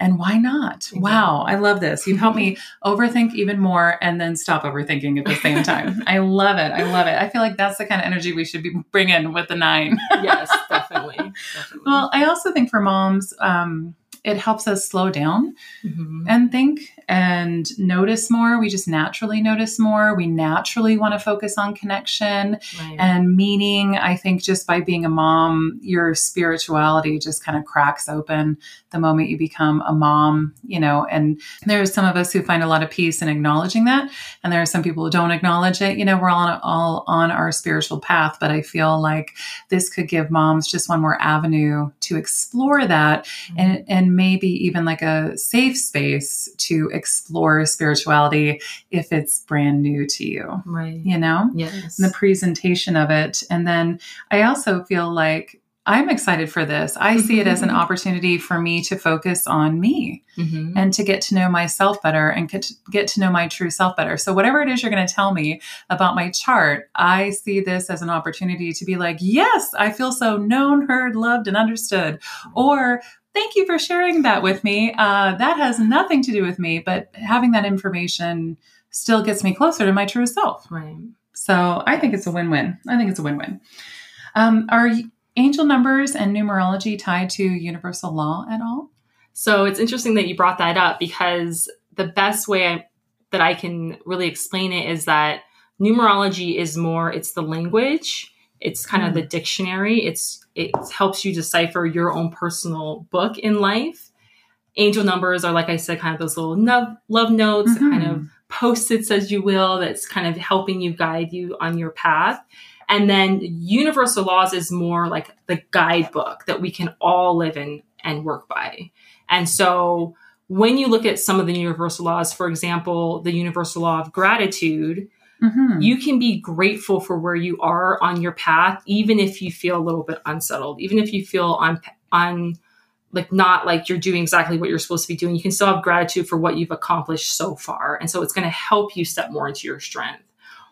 And why not? Exactly. Wow, I love this. You've helped me [laughs] overthink even more and then stop overthinking at the same [laughs] time. I love it. I love it. I feel like that's the kind of energy we should be bringing with the nine. yes, [laughs] definitely. definitely. Well, I also think for moms, um, it helps us slow down mm-hmm. and think and notice more. We just naturally notice more. We naturally want to focus on connection right. and meaning. I think just by being a mom, your spirituality just kind of cracks open the moment you become a mom, you know. And there are some of us who find a lot of peace in acknowledging that. And there are some people who don't acknowledge it. You know, we're all on, all on our spiritual path, but I feel like this could give moms just one more avenue to explore that mm-hmm. and, and maybe even like a safe space to explore spirituality if it's brand new to you. Right. You know? Yes. And the presentation of it. And then I also feel like I'm excited for this. I see it as an mm-hmm. opportunity for me to focus on me mm-hmm. and to get to know myself better and get to know my true self better. So, whatever it is you're going to tell me about my chart, I see this as an opportunity to be like, yes, I feel so known, heard, loved, and understood. Or, thank you for sharing that with me. Uh, that has nothing to do with me, but having that information still gets me closer to my true self. Right. So I think it's a win-win. I think it's a win-win. Um, are angel numbers and numerology tied to universal law at all? So it's interesting that you brought that up because the best way I, that I can really explain it is that numerology is more it's the language it's kind of the dictionary. It's it helps you decipher your own personal book in life. Angel numbers are, like I said, kind of those little love, love notes, mm-hmm. kind of post-its, as you will, that's kind of helping you guide you on your path. And then universal laws is more like the guidebook that we can all live in and work by. And so when you look at some of the universal laws, for example, the universal law of gratitude, Mm-hmm. You can be grateful for where you are on your path, even if you feel a little bit unsettled, even if you feel on on like not like you're doing exactly what you're supposed to be doing. You can still have gratitude for what you've accomplished so far, and so it's going to help you step more into your strength.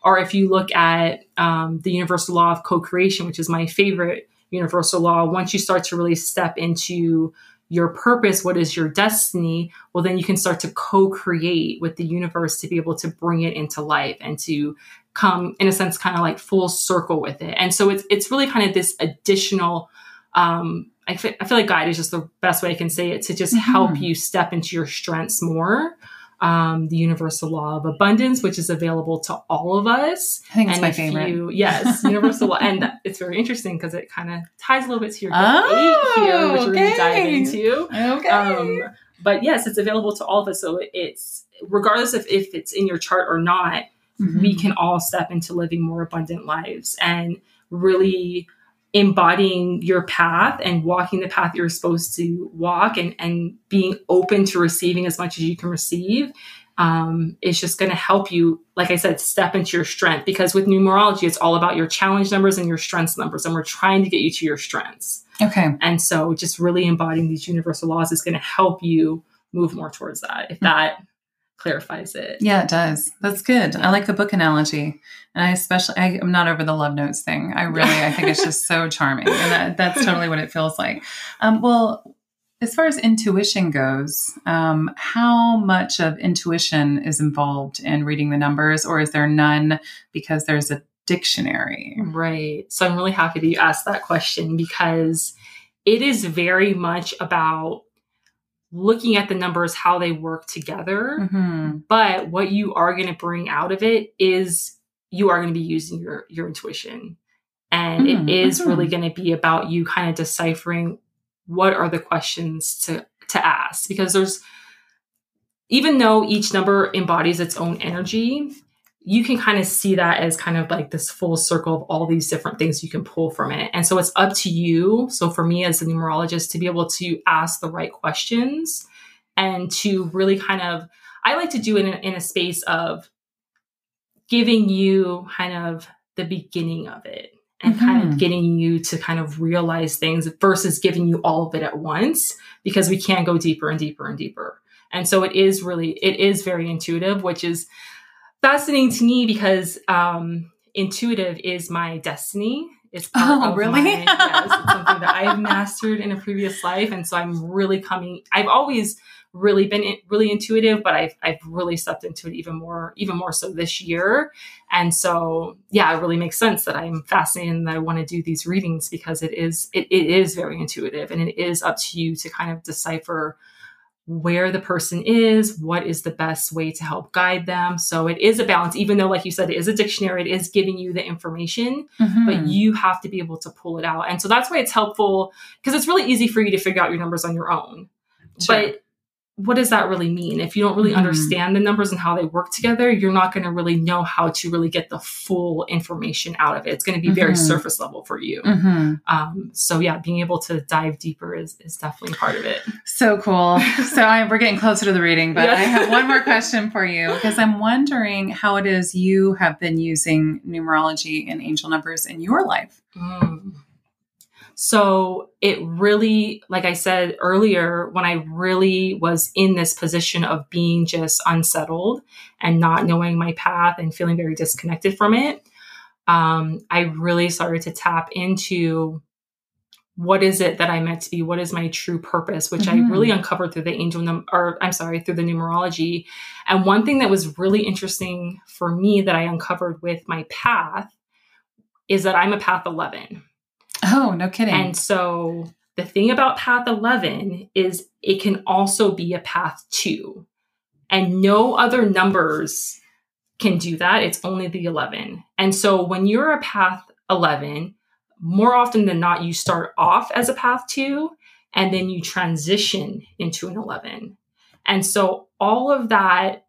Or if you look at um, the universal law of co-creation, which is my favorite universal law, once you start to really step into your purpose, what is your destiny, well, then you can start to co create with the universe to be able to bring it into life and to come, in a sense, kind of like full circle with it. And so it's, it's really kind of this additional, um, I, feel, feel like guide is just the best way I can say it to just mm-hmm. help you step into your strengths more. Um, the universal law of abundance, which is available to all of us. I think it's and my if favorite. You, yes, [laughs] universal law, and it's very interesting because it kind of ties a little bit to your Oh, eight here, which we're going to dive into. okay. Um, but yes, it's available to all of us. So it- it's regardless of if it's in your chart or not, Mhm. we can all step into living more abundant lives and really embodying your path and walking the path you're supposed to walk and, and being open to receiving as much as you can receive um, is just going to help you, like I said, step into your strength. Because with numerology, it's all about your challenge numbers and your strengths numbers, and we're trying to get you to your strengths. okay. And so just really embodying these universal laws is going to help you move more towards that, if that clarifies it. Yeah, it does. That's good. I like the book analogy. And I especially, I, I'm not over the love notes thing. I really, I think it's just so [laughs] charming. And that, that's totally what it feels like. Um, well, as far as intuition goes, um, how much of intuition is involved in reading the numbers, or is there none because there's a dictionary? Right. So I'm really happy that you asked that question because it is very much about looking at the numbers, how they work together. hmm But what you are going to bring out of it is you are going to be using your your intuition. And Mm, it is mhm. really going to be about you kind of deciphering what are the questions to to ask because there's even though each number embodies its own energy, you can kind of see that as kind of like this full circle of all these different things you can pull from it. And so it's up to you. So for me as a numerologist to be able to ask the right questions and to really kind of, I like to do it in a, in a space of giving you kind of the beginning of it and kind Mhm. of getting you to kind of realize things versus giving you all of it at once because we can go deeper and deeper and deeper. And so it is really, it is very intuitive, which is fascinating to me because um, intuitive is my destiny. It's Oh, really? my- yes, it's something that I've mastered in a previous life, and so I'm really coming. I've always really been in, really intuitive, but I've I've really stepped into it even more, even more so this year. And so, yeah, it really makes sense that I'm fascinated and that I want to do these readings because it is it, it is very intuitive, and it is up to you to kind of decipher where the person is, what is the best way to help guide them. So it is a balance, even though, like you said, it is a dictionary, it is giving you the information, Mhm. but you have to be able to pull it out. And so that's why it's helpful because it's really easy for you to figure out your numbers on your own. Sure. But what does that really mean? If you don't really Mhm. understand the numbers and how they work together, you're not going to really know how to really get the full information out of it. It's going to be very Mhm. surface level for you. Mhm. Um, so yeah, being able to dive deeper is, is definitely part of it. So cool. So I, we're getting closer to the reading, but Yeah. I have one more [laughs] question for you because I'm wondering how it is you have been using numerology and angel numbers in your life. Mm. So it really, like I said earlier, when I really was in this position of being just unsettled and not knowing my path and feeling very disconnected from it, um, I really started to tap into what is it that I meant to be? What is my true purpose? Which Mhm. I really uncovered through the angel num or I'm sorry, through the numerology. And one thing that was really interesting for me that I uncovered with my path is that I'm a path 11. Oh, no kidding. And so the thing about path 11 is it can also be a path 2. And no other numbers can do that. It's only the 11. And so when you're a path 11, more often than not, you start off as a path 2 and then you transition into an 11. And so all of that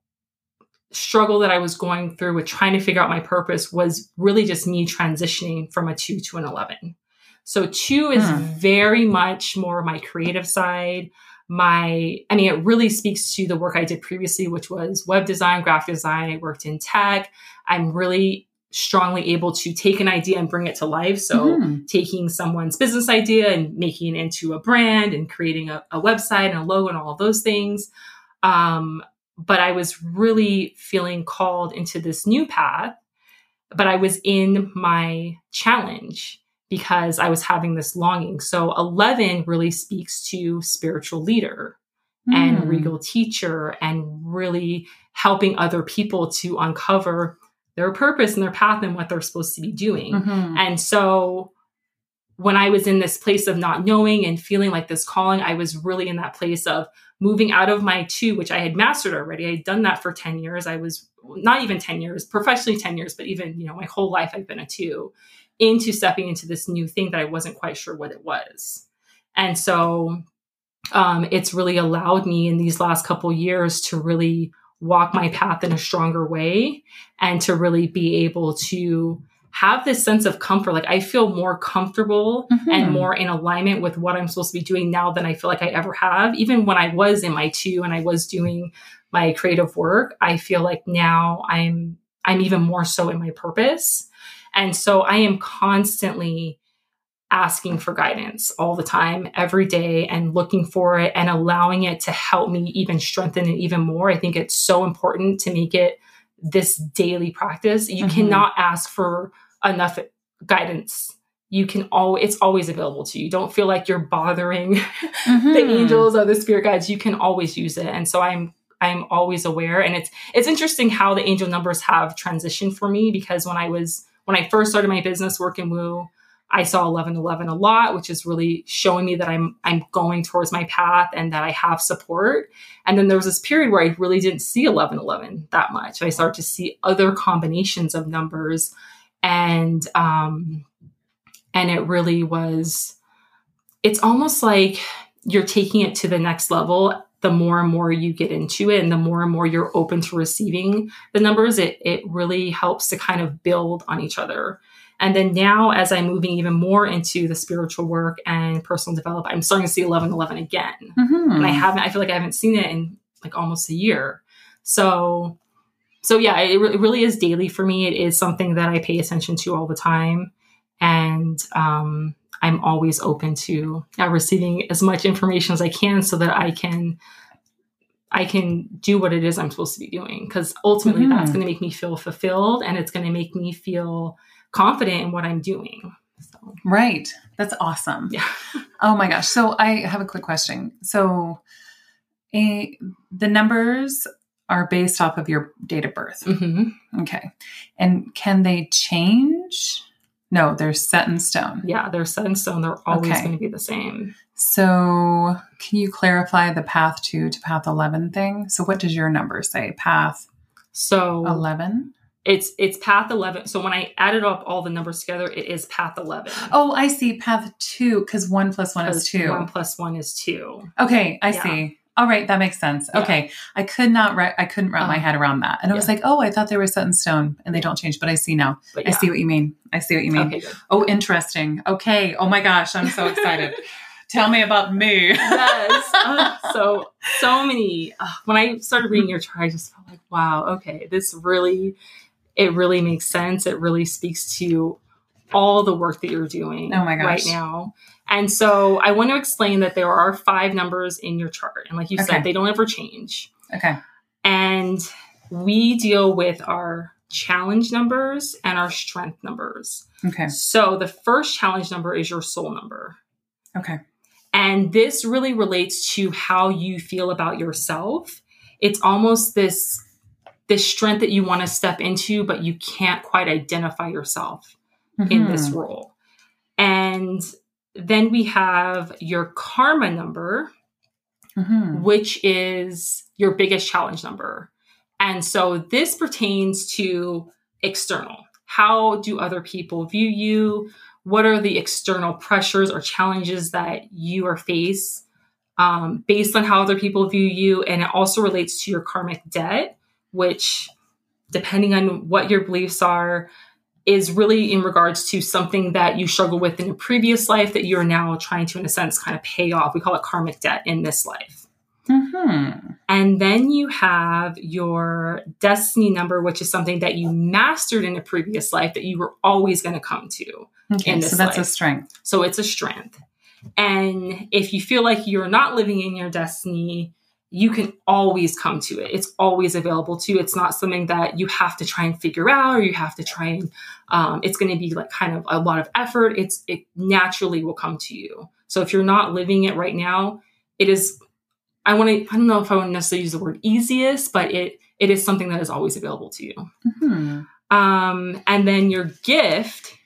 struggle that I was going through with trying to figure out my purpose was really just me transitioning from a 2 to an 11. So two is Hmm. very much more my creative side. My, I mean, it really speaks to the work I did previously, which was web design, graphic design. I worked in tech. I'm really strongly able to take an idea and bring it to life. So Mhm. taking someone's business idea and making it into a brand and creating a, a website and a logo and all of those things. Um, but I was really feeling called into this new path. But I was in my challenge because I was having this longing. So 11 really speaks to spiritual leader and Hmm. regal teacher and really helping other people to uncover their purpose and their path and what they're supposed to be doing. Mhm. And so when I was in this place of not knowing and feeling like this calling, I was really in that place of moving out of my two, which I had mastered already. I had done that for 10 years. I was not even 10 years, professionally 10 years, but even, you know, my whole life I've been a two into stepping into this new thing that I wasn't quite sure what it was. And so um, it's really allowed me in these last couple years to really walk my path in a stronger way and to really be able to have this sense of comfort. Like I feel more comfortable mm-hmm. and more in alignment with what I'm supposed to be doing now than I feel like I ever have. Even when I was in my two and I was doing my creative work, I feel like now I'm I'm even more so in my purpose. And so I am constantly asking for guidance all the time, every day, and looking for it and allowing it to help me even strengthen it even more. I think it's so important to make it this daily practice. You mm-hmm. cannot ask for enough guidance. You can always, it's always available to you. Don't feel like you're bothering [laughs] mm-hmm. the angels or the spirit guides. You can always use it. And so I'm, I'm always aware. And it's, it's interesting how the angel numbers have transitioned for me because when I was, when I first started my business work in Woo, I saw 1111 a lot, which is really showing me that I'm I'm going towards my path and that I have support. And then there was this period where I really didn't see 1111 that much. I started to see other combinations of numbers, and um, and it really was. It's almost like you're taking it to the next level the more and more you get into it and the more and more you're open to receiving the numbers it it really helps to kind of build on each other and then now, as I'm moving even more into the spiritual work and personal development, I'm starting to see 1111 again. Mm-hmm. And I haven't, I feel like I haven't seen it in like almost a year. So, so yeah, it, re- it really is daily for me. It is something that I pay attention to all the time. And, um, I'm always open to uh, receiving as much information as I can so that I can I can do what it is I'm supposed to be doing because ultimately mm-hmm. that's going to make me feel fulfilled and it's going to make me feel confident in what I'm doing. So. Right. That's awesome. Yeah. [laughs] oh my gosh. So I have a quick question. So a, the numbers are based off of your date of birth. Mm-hmm. Okay. And can they change? No, they're set in stone. Yeah, they're set in stone. They're always okay. going to be the same. So, can you clarify the path 2 to path 11 thing? So, what does your number say? Path so 11? it's it's path 11 so when i added up all the numbers together it is path 11 oh i see path 2 because 1 plus 1 is 2 1 plus 1 is 2 okay i yeah. see all right that makes sense yeah. okay i could not re- i couldn't wrap my uh-huh. head around that and yeah. i was like oh i thought they were set in stone and they don't change but i see now i see what you mean i see what you mean okay, oh interesting okay oh my gosh i'm so excited [laughs] Tell me about me. yes. Uh, [laughs] so, so many. Uh, when I started reading your chart, I just felt like, wow, okay, this really it really makes sense. It really speaks to all the work that you're doing oh my gosh. right now. And so I want to explain that there are five numbers in your chart. And like you okay. said, they don't ever change. Okay. And we deal with our challenge numbers and our strength numbers. Okay. So the first challenge number is your soul number. Okay. And this really relates to how you feel about yourself. It's almost this this strength that you want to step into, but you can't quite identify yourself mm-hmm. in this mm-hmm. role. And then we have your karma number, mm-hmm. which is your biggest challenge number. And so this pertains to external. How do other people view you? What are the external pressures or challenges that you are face um, based on how other people view you? And it also relates to your karmic debt which, depending on what your beliefs are, is really in regards to something that you struggle with in a previous life that you're now trying to, in a sense, kind of pay off. We call it karmic debt in this life. Mm-hmm. And then you have your destiny number, which is something that you mastered in a previous life that you were always going to come to. Okay, so that's life. a strength. So it's a strength. And if you feel like you're not living in your destiny, you can always come to it. It's always available to you. It's not something that you have to try and figure out or you have to try and um, it's going to be like kind of a lot of effort. It's it naturally will come to you. So if you're not living it right now, it is. I want to. I don't know if I want to necessarily use the word easiest, but it it is something that is always available to you. Mm-hmm. Um, and then your gift,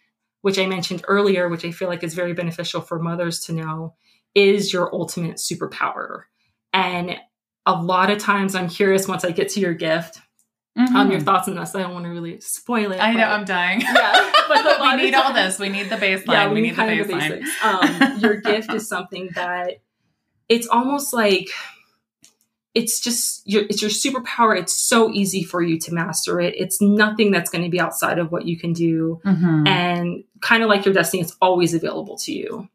which I mentioned earlier, which I feel like is very beneficial for mothers to know, is your ultimate superpower. And a lot of times I'm curious once I get to your gift. Mm-hmm. Um, your thoughts on this. I don't want to really spoil it. I know I'm dying. [laughs] Yeah, but [laughs] we need all this. We need the [laughs] baseline. Yeah, we, we need, need the baseline. The um, your gift is something that it's almost like it's just your it's your superpower. It's so easy for you to master it. It's nothing that's going to be outside of what you can do, mm-hmm. and kind of like your destiny, it's always available to you.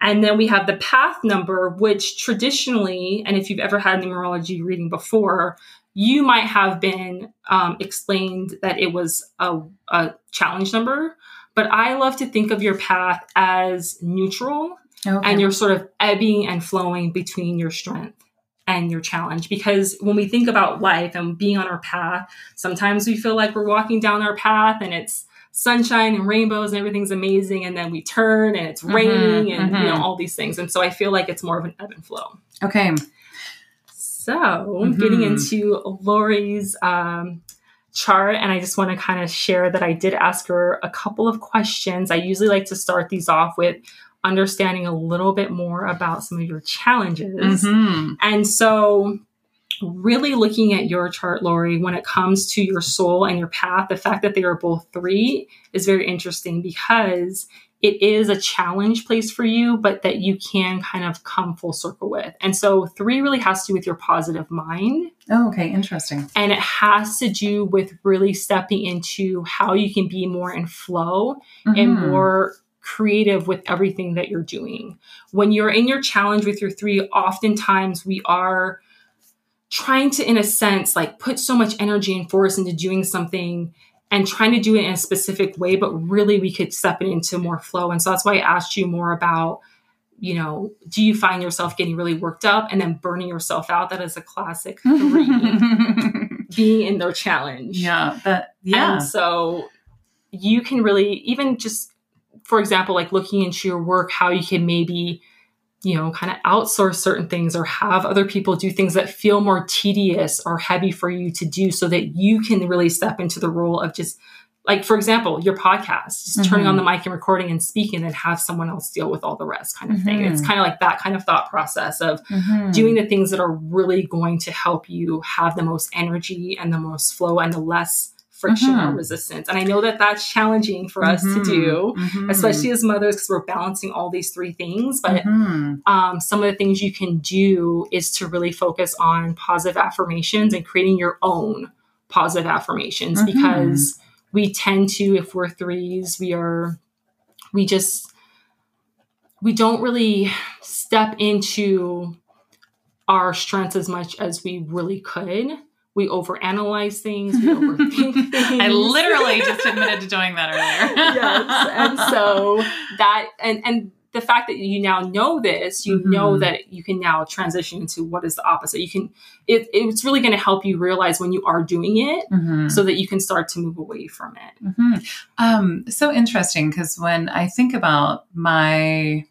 And then we have the path number, which traditionally, and if you've ever had numerology reading before, you might have been um, explained that it was a, a, challenge number. But I love to think of your path as neutral okay. and you're sort of ebbing and flowing between your strength and your challenge. Because when we think about life and being on our path, sometimes we feel like we're walking down our path and it's sunshine and rainbows and everything's amazing and then we turn and it's mm-hmm, raining and mm-hmm. you know all these things and so i feel like it's more of an ebb and flow okay so mm-hmm. getting into lori's um, chart and i just want to kind of share that i did ask her a couple of questions i usually like to start these off with understanding a little bit more about some of your challenges mm-hmm. and so really looking at your chart, Lori, when it comes to your soul and your path, the fact that they are both three is very interesting because it is a challenge place for you, but that you can kind of come full circle with. And so three really has to do with your positive mind. Oh, okay. Interesting. And it has to do with really stepping into how you can be more in flow mm-hmm. and more creative with everything that you're doing. When you're in your challenge with your three, oftentimes we are trying to, in a sense, like put so much energy and force into doing something and trying to do it in a specific way, but really we could step it into more flow. And so that's why I asked you more about, you know, do you find yourself getting really worked up and then burning yourself out? That is a classic [laughs] three, being in their challenge. Yeah. That, yeah. And so you can really, even just, for example, like looking into your work, how you can maybe you know, kind of outsource certain things or have other people do things that feel more tedious or heavy for you to do so that you can really step into the role of just like for example your podcast just mm-hmm. turning on the mm-hmm. mic and recording and speaking and have someone else deal with all the rest kind of mm-hmm. thing it's kind of like that kind of thought process of mm-hmm. doing the things that are really going to help you have the most energy and the most flow and the less friction mm-hmm. or resistance. And I know that that's challenging for us mm-hmm. to do, mm-hmm. especially as mothers, because we're balancing all these three things. But mm-hmm. um, some of the things you can do is to really focus on positive affirmations and creating your own positive affirmations mm-hmm. because we tend to, if we're threes, we are, we just, we don't really step into our strengths as much as we really could we overanalyze things, we overthink [laughs] things. I literally just admitted to doing that earlier. [laughs] yes. And [laughs] so that and and the fact that you now know this, you mm-hmm. know that you can now transition into what is the opposite. You can it, it's really going to help you realize when you are doing it mm-hmm. so that you can start to move away from it. Mm-hmm. Um, so interesting because when I think about my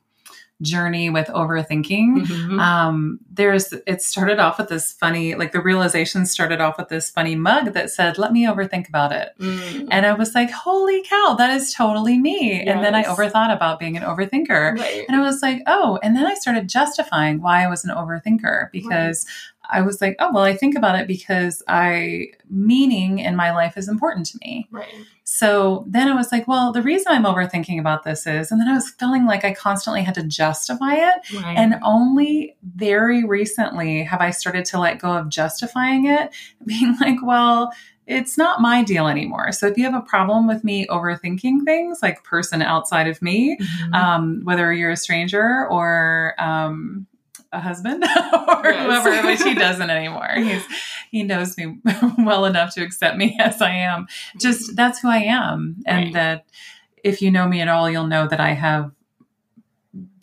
journey with overthinking. Mm-hmm. Um, there's it started off with this funny, like the realization started off with this funny mug that said, "Let me overthink about it," mm. and I was like, "Holy cow, that is totally me!" Yes. And then I overthought about being an overthinker, right. and I was like, "Oh!" And then I started justifying why I was an overthinker because I was like, oh, well, I think about it because I meaning in my life is important to me. Right. So then I was like, well, the reason I'm overthinking about this is, and then I was feeling like I constantly had to justify it. Right. And only very recently have I started to let go of justifying it, [laughs] being like, well, it's not my deal anymore. So if you have a problem with me overthinking things, like person outside of me, mm-hmm. um, whether you're a stranger or um, a husband [laughs] or yes. whoever, which he doesn't anymore. He's he knows me [laughs] well enough to accept me [laughs] as I am. Just mm-hmm. that's who I am, and right. that if you know me at all, you'll know that I have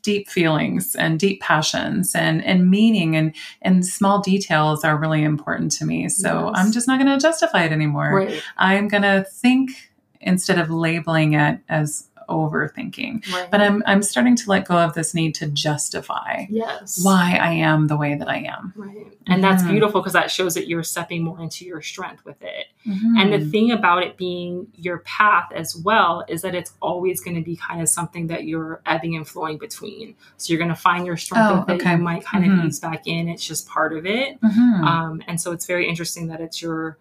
deep feelings and deep passions and and meaning and and small details are really important to me so yes. i'm just not going to justify it anymore right. i'm going to think instead of labeling it as overthinking. Right. But I'm I'm starting to let go of this need to justify yes. why I am the way that I am. Right. And that's Mhm. beautiful because that shows that you're stepping more into your strength with it. And the Mhm. thing about it being your path as well is that it's always going to be kind of something that you're ebbing and flowing between. So you're going to find your strength Oh, with it. You might kind Mhm. of ease back in. It's just part of it. Mhm. Um, and so it's very interesting that it's your,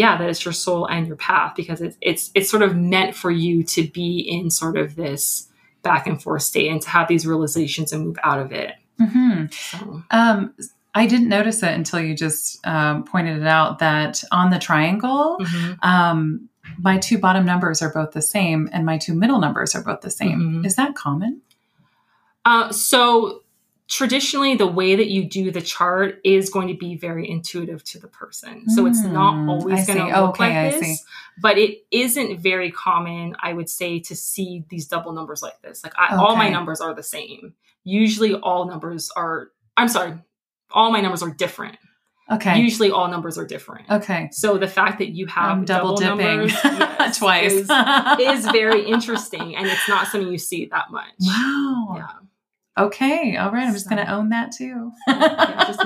yeah, that it's your soul and your path because it's it's it's sort of meant for you to be in sort of this back and forth state and to have these realizations and move out of it. Mhm. So Um, I didn't notice it until you just um, pointed it out that on the triangle, mhm. um, my two bottom numbers are both the same and my two middle numbers are both the same. Mhm. Is that common? Uh, so traditionally the way that you do the chart is going to be very intuitive to the person so it's not Hmm, always going to look Okay, like I this see. but it isn't very common i would say to see these double numbers like this like I, all my numbers are the same usually all numbers are i'm sorry all my numbers are different Okay. usually all numbers are different okay. so the fact that you have I'm double, dipping numbers [laughs] yes, twice. is, is very [laughs] interesting and it's not something you see that much wow. yeah Okay. All right. I'm just So- going to own that too. [laughs] Yeah, just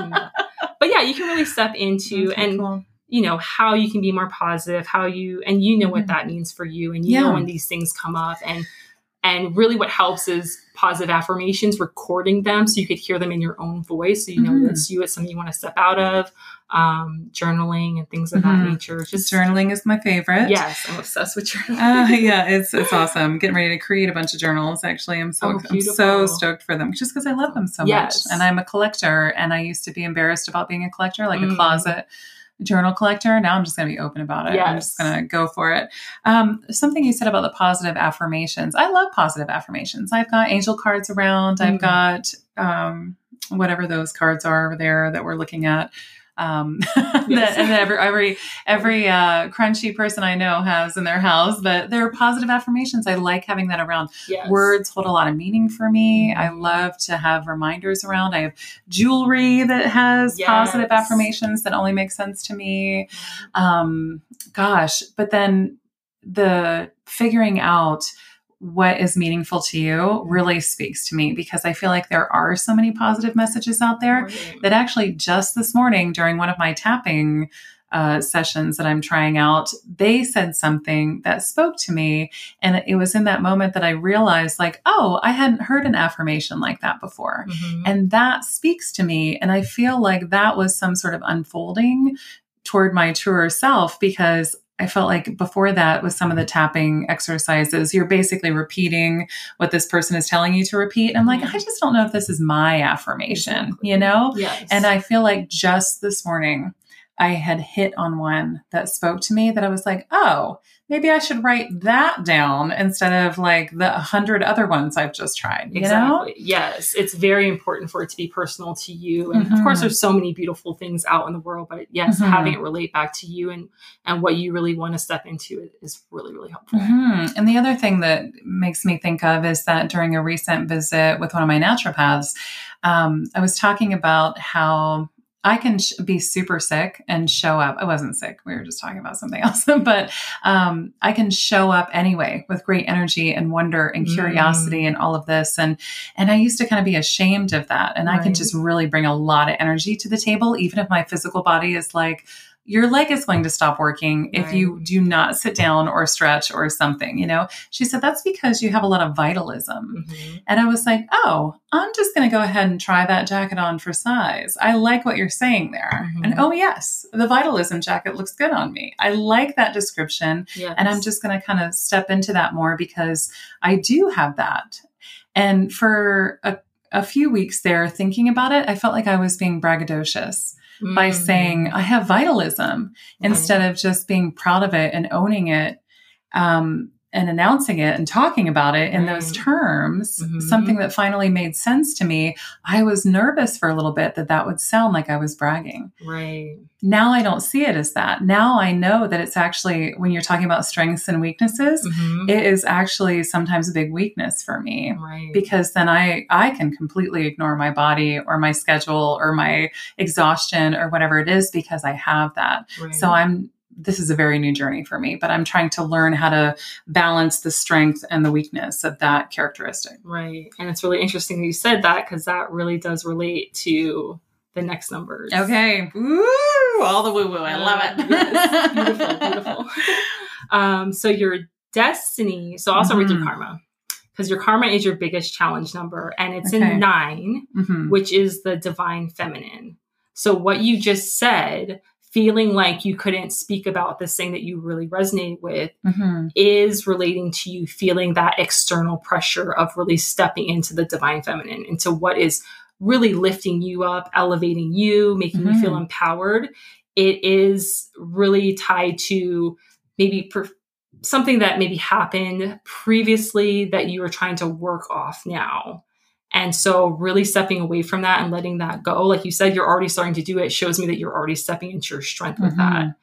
but yeah, you can really step into Okay, and cool. you know how you can be more positive, how you and you know Mhm. what that means for you, and you Yeah. know when these things come up, and and really what helps is positive affirmations, recording them so you could hear them in your own voice, so you know Mhm. it's you, it's something you want to step out of, um, journaling and things of Mhm. that nature. Just journaling is my favorite. Yes, I'm obsessed with journaling. Uh, yeah, it's it's awesome. Getting ready to create a bunch of journals. Actually, I'm so Oh, I'm so stoked for them just because I love them so Yes. much. And I'm a collector, and I used to be embarrassed about being a collector, like Mm. a closet journal collector. Now I'm just going to be open about it. I'm just going to go for it. Um, something you said about the positive affirmations. I love positive affirmations. I've got angel cards around. I've Mm. got um, whatever those cards are over there that we're looking at. Um, [laughs] Yes. that, and every every every uh, crunchy person I know has in their house, but they're positive affirmations. I like having that around. Yes. Words hold a lot of meaning for me. I love to have reminders around. I have jewelry that has Yes. positive affirmations that only make sense to me. Um, gosh, but then the figuring out what is meaningful to you really speaks to me because I feel like there are so many positive messages out there that actually just this morning during one of my tapping uh, sessions that I'm trying out, they said something that spoke to me. And it was in that moment that I realized, like, oh, I hadn't heard an affirmation like that before. Mhm. And that speaks to me. And I feel like that was some sort of unfolding toward my truer self because I felt like before that, with some of the tapping exercises, you're basically repeating what this person is telling you to repeat. And I'm like, Mhm. I just don't know if this is my affirmation, you know? Yes. And I feel like just this morning, I had hit on one that spoke to me that I was like, oh, maybe I should write that down instead of like the hundred other ones I've just tried. You know? Exactly. Yes. It's very important for it to be personal to you. And of Mhm. course there's so many beautiful things out in the world, but yes, Mhm. having it relate back to you and and what you really want to step into is really, really helpful. hmm And the other thing that makes me think of is that during a recent visit with one of my naturopaths, um, I was talking about how I can sh- be super sick and show up. I wasn't sick. We were just talking about something [laughs] else, but um, I can show up anyway with great energy and wonder and Mm. curiosity and all of this. And and I used to kind of be ashamed of that. And I can just really bring a lot of energy to the table, even if my physical body is like, your leg is going to stop working if you do not sit down or stretch or something, you know? She said, that's because you have a lot of vitalism. Mhm. And I was like, oh, I'm just going to go ahead and try that jacket on for size. I like what you're saying there. Mhm. And oh, yes, the vitalism jacket looks good on me. I like that description. Yes. And I'm just going to kind of step into that more because I do have that. And for a, a few weeks there, thinking about it, I felt like I was being braggadocious by Mhm. saying, I have vitalism Right. instead of just being proud of it and owning it um, and announcing it and talking about it in those Right. terms, Mhm. something that finally made sense to me. I was nervous for a little bit that that would sound like I was bragging. Right. Now I don't see it as that. Now I know that it's actually, when you're talking about strengths and weaknesses, Mhm. it is actually sometimes a big weakness for me right. because then I I can completely ignore my body or my schedule or my exhaustion or whatever it is because I have that. right. So I'm this is a very new journey for me, but I'm trying to learn how to balance the strength and the weakness of that characteristic. Right. And it's really interesting that you said that because that really does relate to the next numbers. Okay. Woo! All the woo woo. I love it. yes. Beautiful, beautiful. [laughs] Um, so your destiny, so also read your karma. Because your karma is your biggest challenge number, and it's Okay. in nine, Mhm. which is the divine feminine. So, what you just said, feeling like you couldn't speak about this thing that you really resonate with, Mhm. is relating to you feeling that external pressure of really stepping into the divine feminine, into what is really lifting you up, elevating you, making you feel Mhm. empowered. It is really tied to maybe per- something that maybe happened previously that you are trying to work off now. And so, really stepping away from that and letting that go, like you said, you're already starting to do it, shows me that you're already stepping into your strength with that Mhm.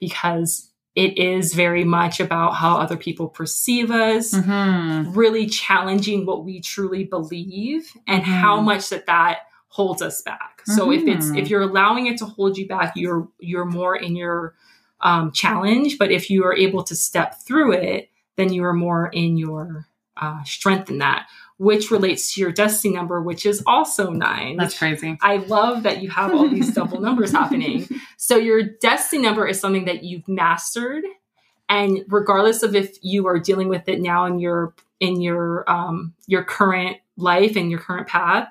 because it is very much about how other people perceive us, Mhm. really challenging what we truly believe and Mhm. how much that that holds us back. So if it's if you're allowing it to hold you back, you're you're more in your um, challenge. But if you are able to step through it, then you are more in your uh, strength in that, which relates to your destiny number, which is also nine. That's crazy. I love that you have all these double [laughs] numbers happening. So your destiny number is something that you've mastered, and regardless of if you are dealing with it now in your in your um, your current life and your current path,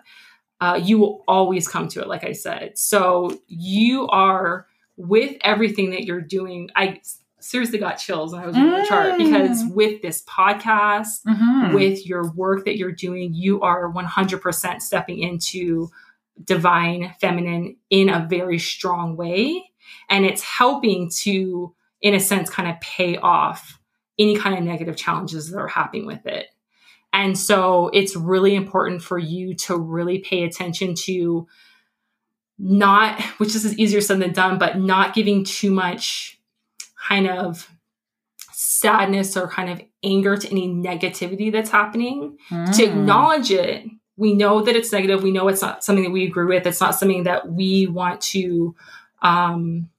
uh, you will always come to it. Like I said, so you are with everything that you're doing. I seriously got chills when I was reading the chart Mm. because with this podcast, Mhm. with your work that you're doing, you are 100% stepping into divine feminine in a very strong way. And it's helping to, in a sense, kind of pay off any kind of negative challenges that are happening with it. And so it's really important for you to really pay attention to not, which is easier said than done, but not giving too much kind of sadness or kind of anger to any negativity that's happening. To Mm. acknowledge it we know that it's negative. We know it's not something that we agree with. It's not something that we want to um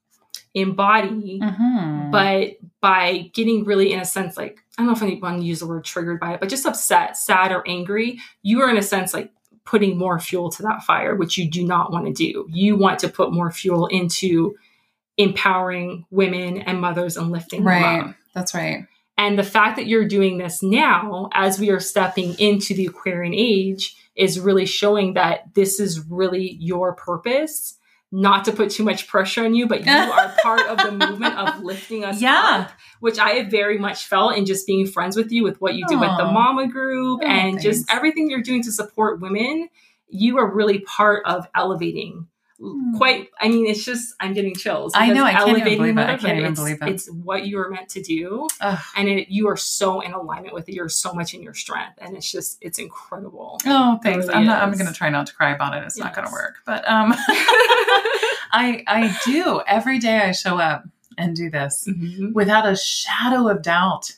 embody. Mhm. but by getting really in a sense like i don't know if anyone use the word triggered by it but just upset sad or angry you are in a sense like putting more fuel to that fire which you do not want to do. You want to put more fuel into empowering women and mothers and lifting them up right. That's right. and the fact that you're doing this now, as we are stepping into the Aquarian age, is really showing that this is really your purpose. Not to put too much pressure on you, but you are [laughs] part of the movement of lifting us Yeah. up, which I have very much felt in just being friends with you, with what you do with the Mama Group, Oh, and just everything you're doing to support women. You are really part of elevating. Quite, I mean, it's just I'm getting chills. Hmm. I know, I can't even believe it. I can't even it's- believe it. It's what you were meant to do Ugh. and it, you are so in alignment with it. You're so much in your strength, and it's just it's incredible. Oh, thanks. really I'm not. I'm going to try not to cry about it. It's not going to work. But um, [laughs] I I do every day. I show up and do this Mhm. without a shadow of doubt.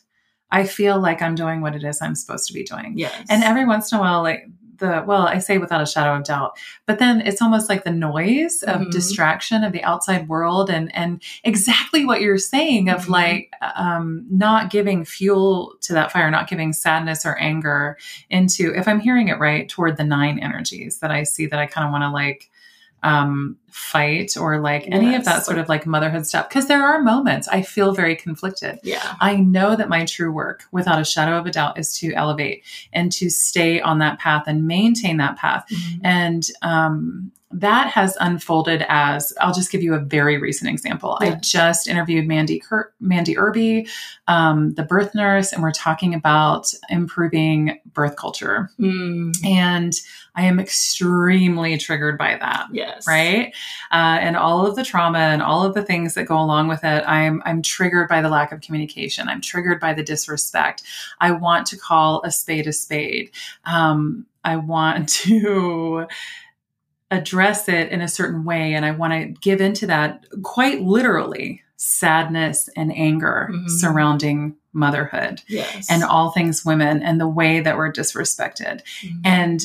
I feel like I'm doing what it is I'm supposed to be doing. Yes, And every once in a while, like the well, I say without a shadow of doubt, but then it's almost like the noise of Mhm. distraction of the outside world and and exactly what you're saying of Mhm. like um not giving fuel to that fire, not giving sadness or anger into if I'm hearing it right toward the nine energies that I see that I kind of want to like um fight or like any of that sort of like motherhood stuff because there are moments I feel very conflicted. yeah, I know that my true work, without a shadow of a doubt, is to elevate and to stay on that path and maintain that path. Mhm. And um, that has unfolded as I'll just give you a very recent example. I just interviewed Mandy Kurt, Mandy Irby, um, the birth nurse, and we're talking about improving birth culture. Mm, And I am extremely triggered by that yes, right? Uh, and all of the trauma and all of the things that go along with it i'm i'm triggered by the lack of communication. I'm triggered by the disrespect. I want to call a spade a spade. Um, i want [laughs] to address it in a certain way and i want to give into that quite literally sadness and anger Mhm. surrounding motherhood Yes, and all things women and the way that we're disrespected Mhm. and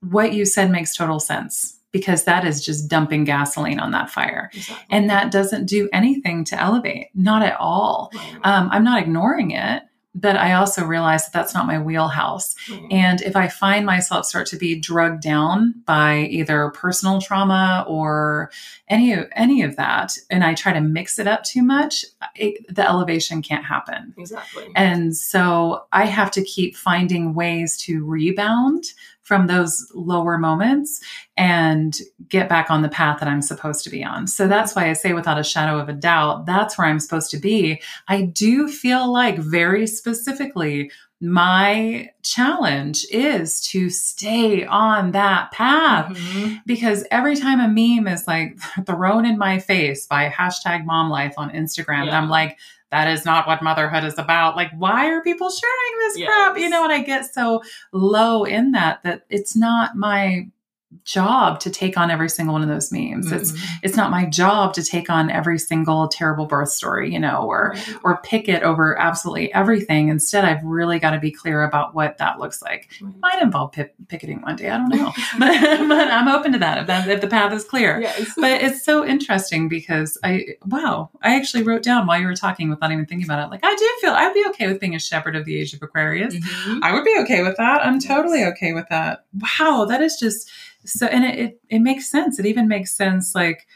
what you said makes total sense. because that is just dumping gasoline on that fire. Exactly. And that doesn't do anything to elevate, not at all. Right. Um, I'm not ignoring it, but I also realize that that's not my wheelhouse. Right. And if I find myself start to be drugged down by either personal trauma or any of any of that, and I try to mix it up too much, it, the elevation can't happen. exactly. And so I have to keep finding ways to rebound from those lower moments and get back on the path that I'm supposed to be on. So that's why I say, without a shadow of a doubt, that's where I'm supposed to be. I do feel like very specifically, my challenge is to stay on that path Mhm. because every time a meme is like [laughs] thrown in my face by hashtag mom life on Instagram, and I'm like, that is not what motherhood is about. Like, why are people sharing this crap? You know, and I get so low in that that it's not my job to take on every single one of those memes. It's Mhm. it's not my job to take on every single terrible birth story, you know, or Right. or pick it over absolutely everything. Instead, I've really got to be clear about what that looks like. Right. Might involve pi- picketing one day. I don't know, [laughs] but, but I'm open to that if, that if the path is clear. Yes. But it's so interesting because I wow, I actually wrote down while you were talking without even thinking about it. Like I do feel I'd be okay with being a shepherd of the age of Aquarius. Mhm. I would be okay with that. I'm Yes. totally okay with that. Wow, that is just so and it, it it makes sense. It even makes sense like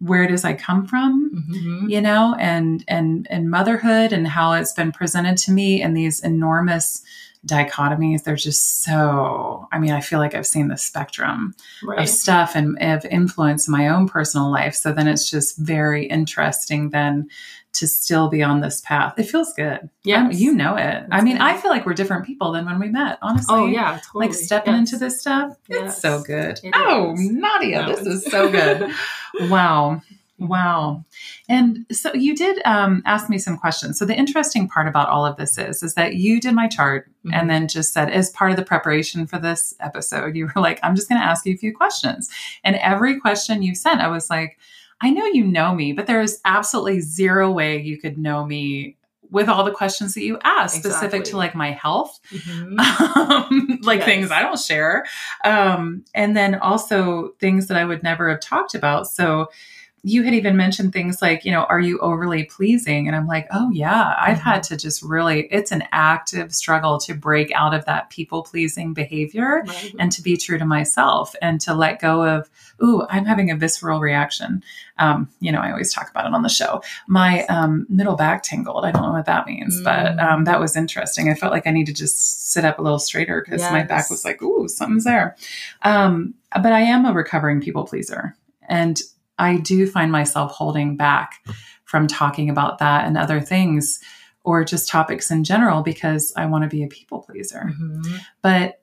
where does I come from Mhm. you know and and and motherhood and how it's been presented to me in these enormous dichotomies they're just so i mean i feel like i've seen the spectrum of stuff and of influence in my own personal life so then it's just very interesting then to still be on this path it feels good Yeah. You know it i mean good. i feel like we're different people than when we met honestly Oh yeah, totally. like stepping Yes. into this stuff it's so good It oh is. nadia No, this is so good [laughs] wow Wow. And so you did um, ask me some questions. So the interesting part about all of this is, is that you did my chart Mhm. and then just said, as part of the preparation for this episode, you were like, I'm just going to ask you a few questions. And every question you sent, I was like, I know you know me, but there is absolutely zero way you could know me with all the questions that you asked, specific to like my health, Mhm. [laughs] um, like Yes. things I don't share. Um, and then also things that I would never have talked about. So you had even mentioned things like, you know, are you overly pleasing? And I'm like, oh, yeah, I've had to just really, it's an active struggle to break out of that people pleasing behavior Right. and to be true to myself and to let go of, ooh, I'm having a visceral reaction. Um, you know, I always talk about it on the show. My um, middle back tingled. I don't know what that means, but Mm. um, that was interesting. I felt like I needed to just sit up a little straighter because my back was like, ooh, something's there. Um, but I am a recovering people pleaser. And I do find myself holding back from talking about that and other things or just topics in general because I want to be a people pleaser. Mhm. But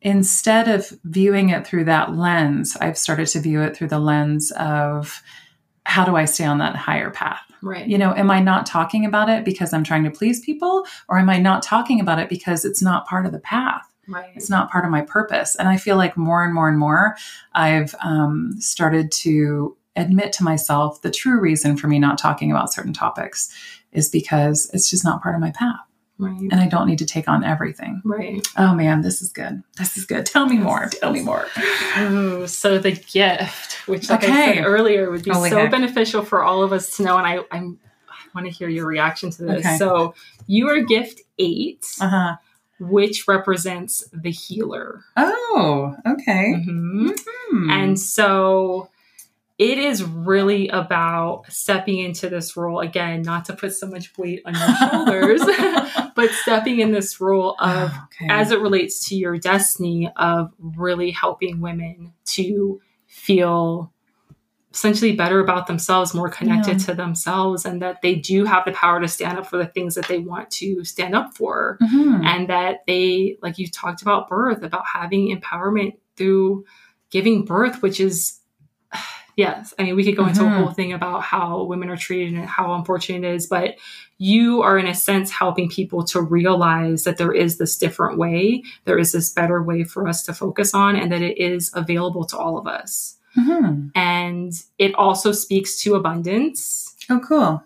instead of viewing it through that lens, I've started to view it through the lens of how do I stay on that higher path? Right. You know, am I not talking about it because I'm trying to please people, or am I not talking about it because it's not part of the path? Right. It's not part of my purpose. And I feel like more and more and more, I've um, started to admit to myself the true reason for me not talking about certain topics is because it's just not part of my path. Right. And I don't need to take on everything. Right. Oh man, this is good. This is good. Tell me more. Tell me more. Oh, so the gift, which like I said earlier, would be Holy so heck. beneficial for all of us to know. And I, I'm, I want to hear your reaction to this. Okay. So you are gift eight, Uh huh. Which represents the healer. Oh, okay. Mhm. Hmm. And so it is really about stepping into this role again, not to put so much weight on your [laughs] shoulders, [laughs] but stepping in this role of okay. as it relates to your destiny of really helping women to feel essentially better about themselves, more connected Yeah. to themselves, and that they do have the power to stand up for the things that they want to stand up for. Mhm. And that they, like you talked about birth, about having empowerment through giving birth, which is, [sighs] yes, I mean, we could go into a Mhm. whole thing about how women are treated and how unfortunate it is, but you are, in a sense, helping people to realize that there is this different way, there is this better way for us to focus on, and that it is available to all of us. Mhm. And it also speaks to abundance. Oh, cool.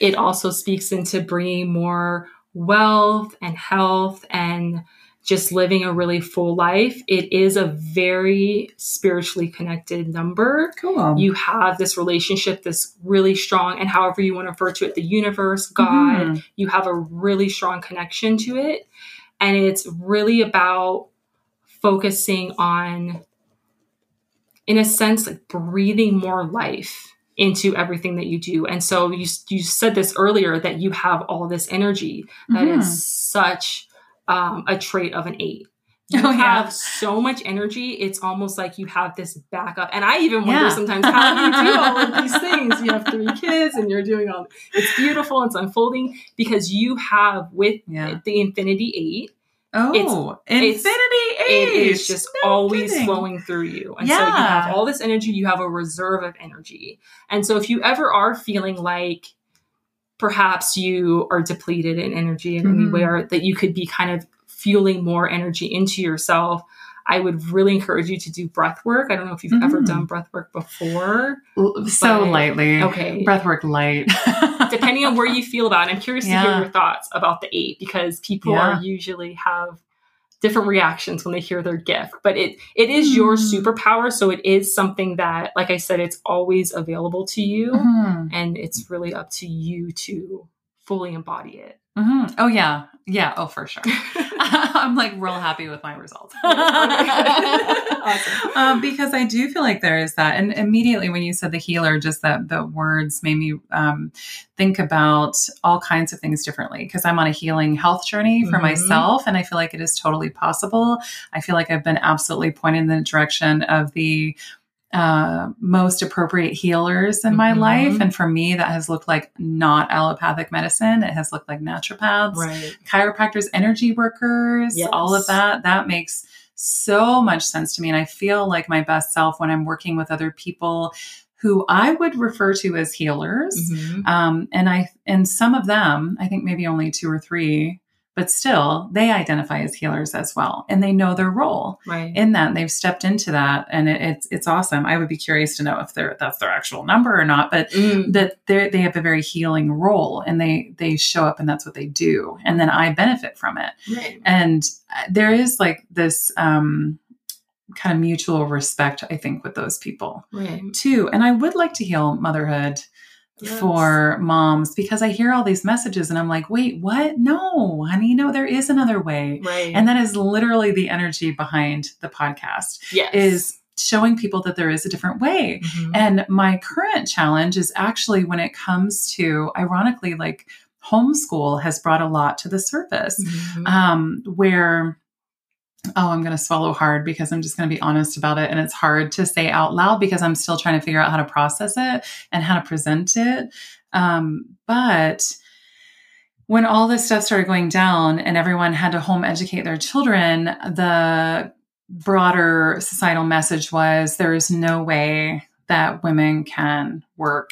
It also speaks into bringing more wealth and health and just living a really full life. It is a very spiritually connected number. Cool. You have this relationship, this really strong, and however you want to refer to it, the universe, God, Mhm. you have a really strong connection to it. And it's really about focusing on, in a sense, like breathing more life into everything that you do. And so you, you said this earlier that you have all this energy. That is Mhm. such um, a trait of an eight. You Oh, yeah. have so much energy. It's almost like you have this backup. And I even wonder Yeah. sometimes how do you do [laughs] all of these things. You have three kids and you're doing all it's beautiful, it's unfolding because you have with Yeah. the infinity eight, Oh, it's- Infinity it Eight. is just No always kidding. flowing through you. And so you have all this energy, you have a reserve of energy. And so if you ever are feeling like perhaps you are depleted in energy in any Mhm. way that you could be kind of fueling more energy into yourself, I would really encourage you to do breath work. I don't know if you've ever Mhm. done breath work before. So lightly. Okay. Breath work light. [laughs] Depending on where you feel about it, I'm curious to hear your thoughts about the eight because people Yeah. are usually have different reactions when they hear their gift. But it it is your Mm. superpower, so it is something that, like I said, it's always available to you, Mhm. and it's really up to you to fully embody it. Mhm. Oh yeah, yeah. Oh for sure. [laughs] [laughs] I'm like real happy with my results. [laughs] Awesome. um, because I do feel like there is that, and immediately when you said the healer, just that the words made me um, think about all kinds of things differently. Because I'm on a healing health journey for Mhm. myself, and I feel like it is totally possible. I feel like I've been absolutely pointed in the direction of the uh, most appropriate healers in my Mhm. life. And for me, that has looked like not allopathic medicine. It has looked like naturopaths, right. chiropractors, energy workers, Yes. all of that. That makes so much sense to me. And I feel like my best self when I'm working with other people who I would refer to as healers. Mhm. Um, and I, and some of them, I think maybe only two or three, but still they identify as healers as well. And they know their role Right. in that and they've stepped into that. And it, it's, it's awesome. I would be curious to know if they're, that's their actual number or not, but Mm. that they they have a very healing role and they they show up and that's what they do and then i benefit from it Right. and uh, there is like this um kind of mutual respect i think with those people Right. too and i would like to heal motherhood Yes. for moms because i hear all these messages and i'm like wait what no honey no there is another way Right. and that is literally the energy behind the podcast yes. is showing people that there is a different way Mhm. and my current challenge is actually when it comes to, ironically, like homeschool has brought a lot to the surface, Mhm. um, where, oh, I'm going to swallow hard because I'm just going to be honest about it. And it's hard to say out loud because I'm still trying to figure out how to process it and how to present it. Um, but when all this stuff started going down and everyone had to home educate their children, the broader societal message was there is no way that women can work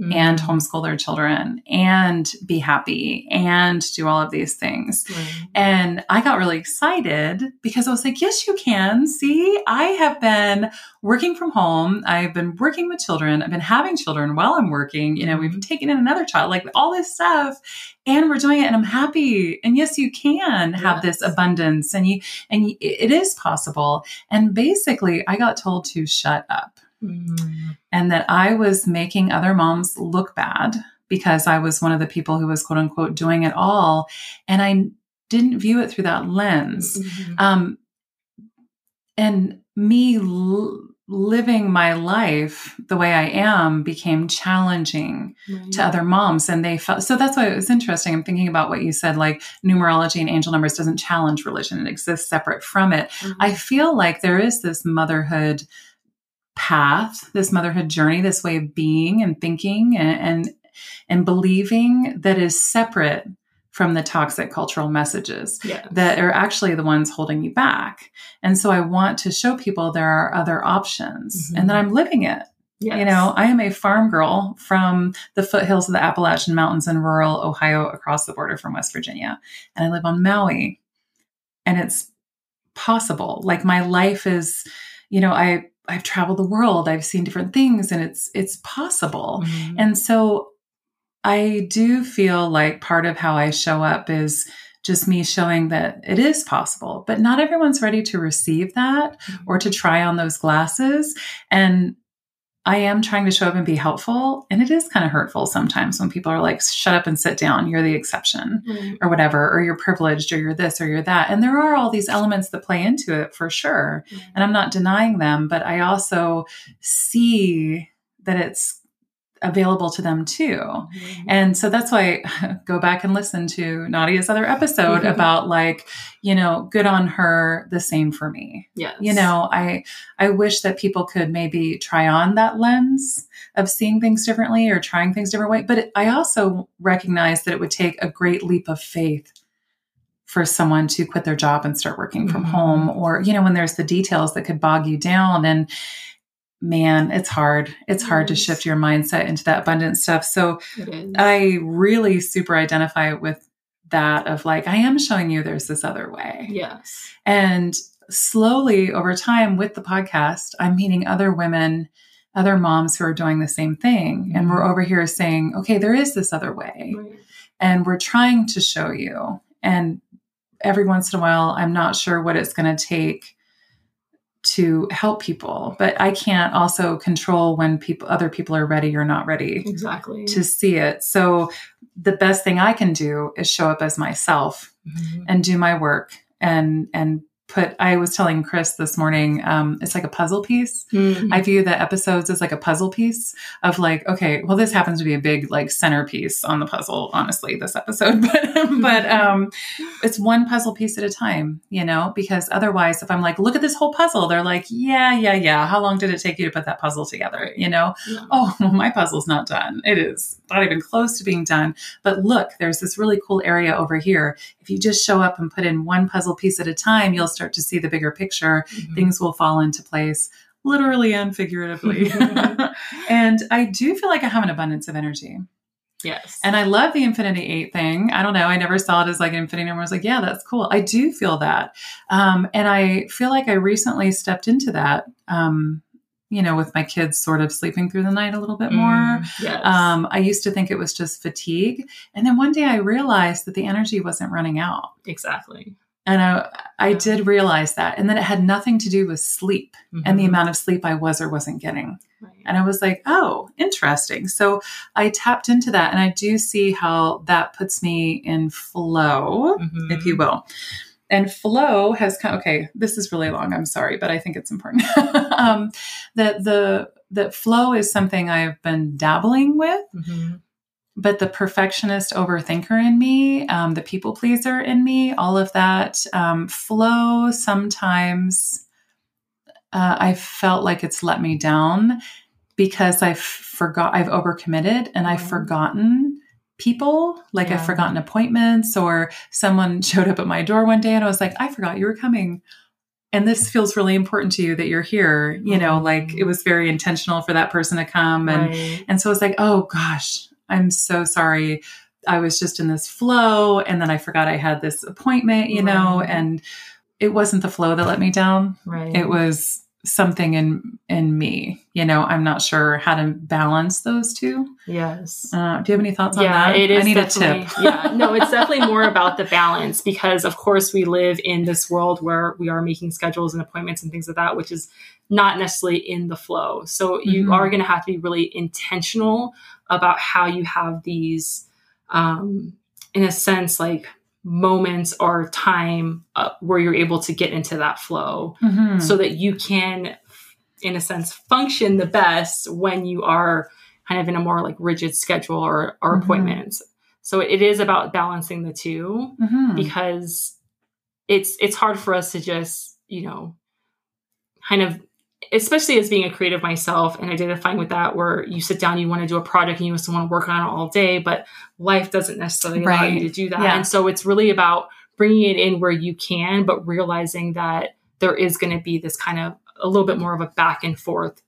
and Mhm. homeschool their children and be happy and do all of these things. Right. And I got really excited because I was like, yes, you can. See, I have been working from home. I've been working with children. I've been having children while I'm working. You know, we've taken in another child, like all this stuff. And we're doing it and I'm happy. And yes, you can have this abundance and you, and you, it is possible. And basically I got told to shut up Mm. and that I was making other moms look bad because I was one of the people who was quote unquote doing it all. And I didn't view it through that lens. Mhm. Um, and me l- living my life the way I am became challenging Right. to other moms. And they felt so that's why it was interesting. I'm thinking about what you said like numerology and angel numbers doesn't challenge religion, it exists separate from it. Mhm. I feel like there is this motherhood path, this motherhood journey, this way of being and thinking and and, and believing that is separate from the toxic cultural messages Yes. that are actually the ones holding you back. And so I want to show people there are other options Mhm. and that I'm living it. Yes. You know, I am a farm girl from the foothills of the Appalachian Mountains in rural Ohio across the border from West Virginia. And I live on Maui. And it's possible. Like my life is, you know, I I've traveled the world, I've seen different things and it's it's possible. Mhm. And so I do feel like part of how I show up is just me showing that it is possible. But not everyone's ready to receive that Mm-hmm. or to try on those glasses. And I am trying to show up and be helpful. And it is kind of hurtful sometimes when people are like, shut up and sit down. You're the exception Right. or whatever, or you're privileged or you're this or you're that. And there are all these elements that play into it for sure. Mm-hmm. And I'm not denying them, but I also see that it's available to them too. Mhm. And so that's why [laughs] go back and listen to Nadia's other episode about like, you know, good on her, the same for me. yes. You know, I I wish that people could maybe try on that lens of seeing things differently or trying things different way, but it, I also recognize that it would take a great leap of faith for someone to quit their job and start working from Mhm. home or you know when there's the details that could bog you down and man it's hard it's hard to shift your mindset into that abundant stuff so I really super identify with that of like, I am showing you there's this other way. yes. And slowly over time with the podcast, I'm meeting other women, other moms who are doing the same thing. And we're mm-hmm. over here saying, okay, there is this other way. Right. And we're trying to show you. And every once in a while, I'm not sure what it's going to take to help people, but I can't also control when people, other people are ready or not ready Exactly. to see it. So the best thing I can do is show up as myself Mhm. and do my work and and put I was telling Chris this morning, um, it's like a puzzle piece. Mhm. I view the episodes as like a puzzle piece of like, okay, well, this happens to be a big like centerpiece on the puzzle, honestly, this episode. [laughs] But but um it's one puzzle piece at a time, you know, because otherwise if I'm like, look at this whole puzzle, they're like, yeah, yeah, yeah. How long did it take you to put that puzzle together? You know? Yeah. oh, well, [laughs] my puzzle's not done. It is not even close to being done. But look, there's this really cool area over here. If you just show up and put in one puzzle piece at a time, you'll start to see the bigger picture. Mhm. Things will fall into place, literally and figuratively. [laughs] and I do feel like I have an abundance of energy. Yes. And I love the Infinity Eight thing. I don't know. I never saw it as like an infinity number. I was like, yeah, that's cool. I do feel that. Um, and I feel like I recently stepped into that, um, you know, with my kids sort of sleeping through the night a little bit more. Mm, yes. Um, I used to think it was just fatigue. And then one day I realized that the energy wasn't running out. exactly. And I, I Yeah. did realize that. And then it had nothing to do with sleep and the Mhm. amount of sleep I was or wasn't getting. Right. And I was like, oh, interesting. So I tapped into that and I do see how that puts me in flow, Mhm. if you will. And flow has kind of okay, this is really long. I'm sorry, but I think it's important. [laughs] um, that the that flow is something I've been dabbling with, Mhm. but the perfectionist overthinker in me, um, the people pleaser in me, all of that um, flow sometimes uh, I felt like it's let me down because I've forgot I've overcommitted and I've Mhm. forgotten people like Yeah. I've forgotten appointments or someone [laughs] showed up at my door one day and I was like I forgot you were coming and this feels really important to you that you're here you know Mhm. like it was very intentional for that person to come and Right. and so it's like, oh gosh, I'm so sorry. I was just in this flow and then I forgot I had this appointment, you know, and it wasn't the flow that let me down. Right. It was something in in me. You know, I'm not sure how to balance those two. yes. Uh, do you have any thoughts on yeah, that? it is I need a tip. yeah, no, it's [laughs] definitely more about the balance because, of course, we live in this world where we are making schedules and appointments and things like that, which is not necessarily in the flow. So you Mhm. are going to have to be really intentional about how you have these, um, in a sense, like moments or time uh, where you're able to get into that flow Mhm. so that you can in a sense function the best when you are kind of in a more like rigid schedule or, or Mhm. appointments so it is about balancing the two Mhm. because it's it's hard for us to just you know kind of especially as being a creative myself and identifying with that where you sit down you want to do a project and you just want to work on it all day but life doesn't necessarily allow you to do that Yeah. and so it's really about bringing it in where you can but realizing that there is going to be this kind of a little bit more of a back and forth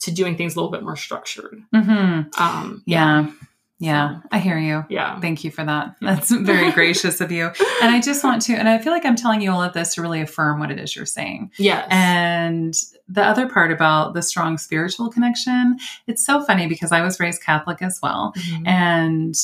to doing things a little bit more structured Mhm. um Yeah. Yeah. I hear you. yeah Thank you for that. That's very [laughs] gracious of you. And I just want to, and I feel like I'm telling you all of this to really affirm what it is you're saying. yes And the other part about the strong spiritual connection, it's so funny because I was raised Catholic as well. Mhm. And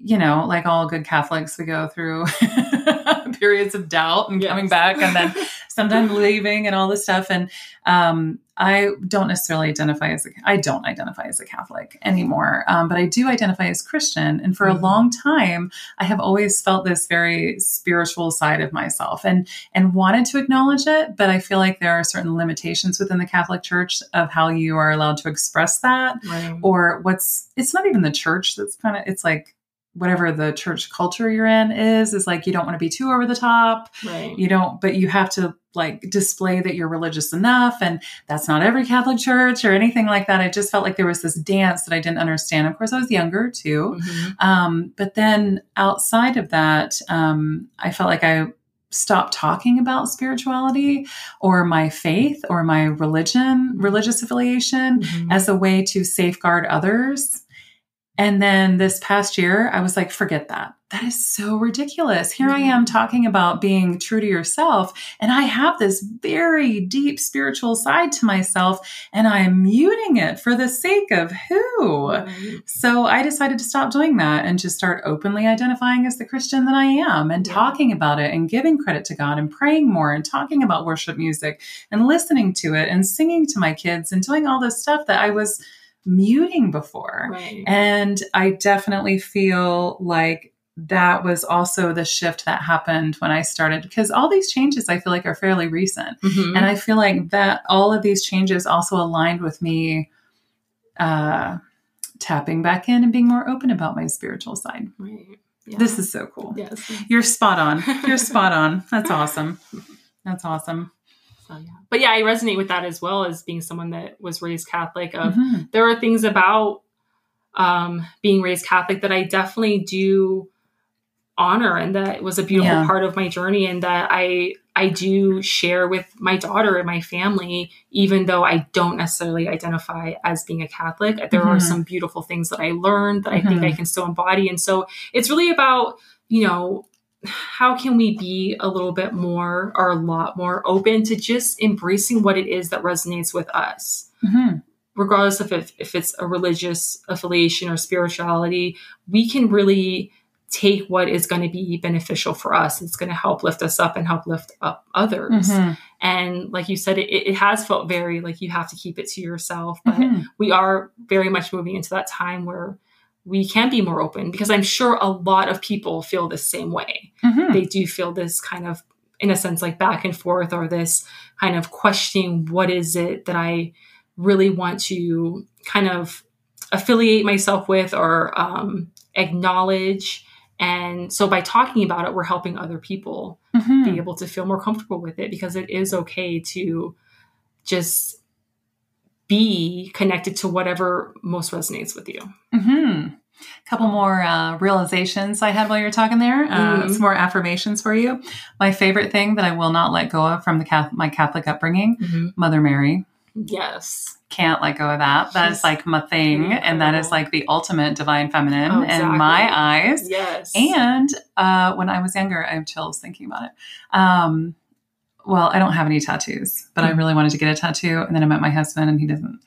you know, like all good Catholics, we go through [laughs] periods of doubt and Yes. coming back and then [laughs] sometimes leaving and all this stuff. And um, I don't necessarily identify as a, I don't identify as a Catholic anymore, um, but I do identify as Christian. And for Mhm. a long time, I have always felt this very spiritual side of myself and and wanted to acknowledge it. But I feel like there are certain limitations within the Catholic Church of how you are allowed to express that Right. or what's it's not even the church that's kind of it's like whatever the church culture you're in is is like you don't want to be too over the top right. you don't but you have to like display that you're religious enough and that's not every catholic church or anything like that i just felt like there was this dance that i didn't understand of course i was younger too Mhm. um, but then outside of that um, i felt like i stopped talking about spirituality or my faith or my religion religious affiliation Mhm. as a way to safeguard others. And then this past year, I was like, forget that. That is so ridiculous. Here I mm-hmm. am talking about being true to yourself. And I have this very deep spiritual side to myself, and I'm muting it for the sake of who? Right. So I decided to stop doing that and just start openly identifying as the Christian that I am and Yeah. talking about it and giving credit to God and praying more and talking about worship music and listening to it and singing to my kids and doing all this stuff that I was muting before. Right. And I definitely feel like that was also the shift that happened when I started because all these changes I feel like are fairly recent. Mhm. And I feel like that all of these changes also aligned with me uh, tapping back in and being more open about my spiritual side. right. Yeah. This is so cool. yes. You're spot on. You're spot [laughs] on. That's awesome. That's awesome. So, yeah. But yeah, I resonate with that as well as being someone that was raised Catholic. Of Mhm. there are things about um, being raised Catholic that I definitely do honor, and that was a beautiful Yeah. part of my journey, and that I I do share with my daughter and my family, even though I don't necessarily identify as being a Catholic. There are Mhm. some beautiful things that I learned that I think. I can still embody, and so it's really about you know how can we be a little bit more or a lot more open to just embracing what it is that resonates with us Mhm. regardless of if, if it's a religious affiliation or spirituality, we can really take what is going to be beneficial for us. It's going to help lift us up and help lift up others. Mhm. And like you said, it, it has felt very like you have to keep it to yourself. But Mhm. we are very much moving into that time where we can be more open because I'm sure a lot of people feel the same way Mhm. they do feel this kind of in a sense like back and forth or this kind of questioning what is it that i really want to kind of affiliate myself with or um, acknowledge and so by talking about it we're helping other people Mhm. be able to feel more comfortable with it because it is okay to just be connected to whatever most resonates with you Mm-hmm. Couple more uh, realizations I had while you were talking there. Uh, Mhm. Some more affirmations for you. My favorite thing that I will not let go of from the Catholic, my Catholic upbringing, Mother Mary. yes Can't let go of that. That is She's like my thing, and that is like the ultimate divine feminine Oh, in my eyes. yes And uh, when I was younger, I have chills thinking about it. Um, well, I don't have any tattoos, but I Mhm. really wanted to get a tattoo, and then I met my husband, and he doesn't.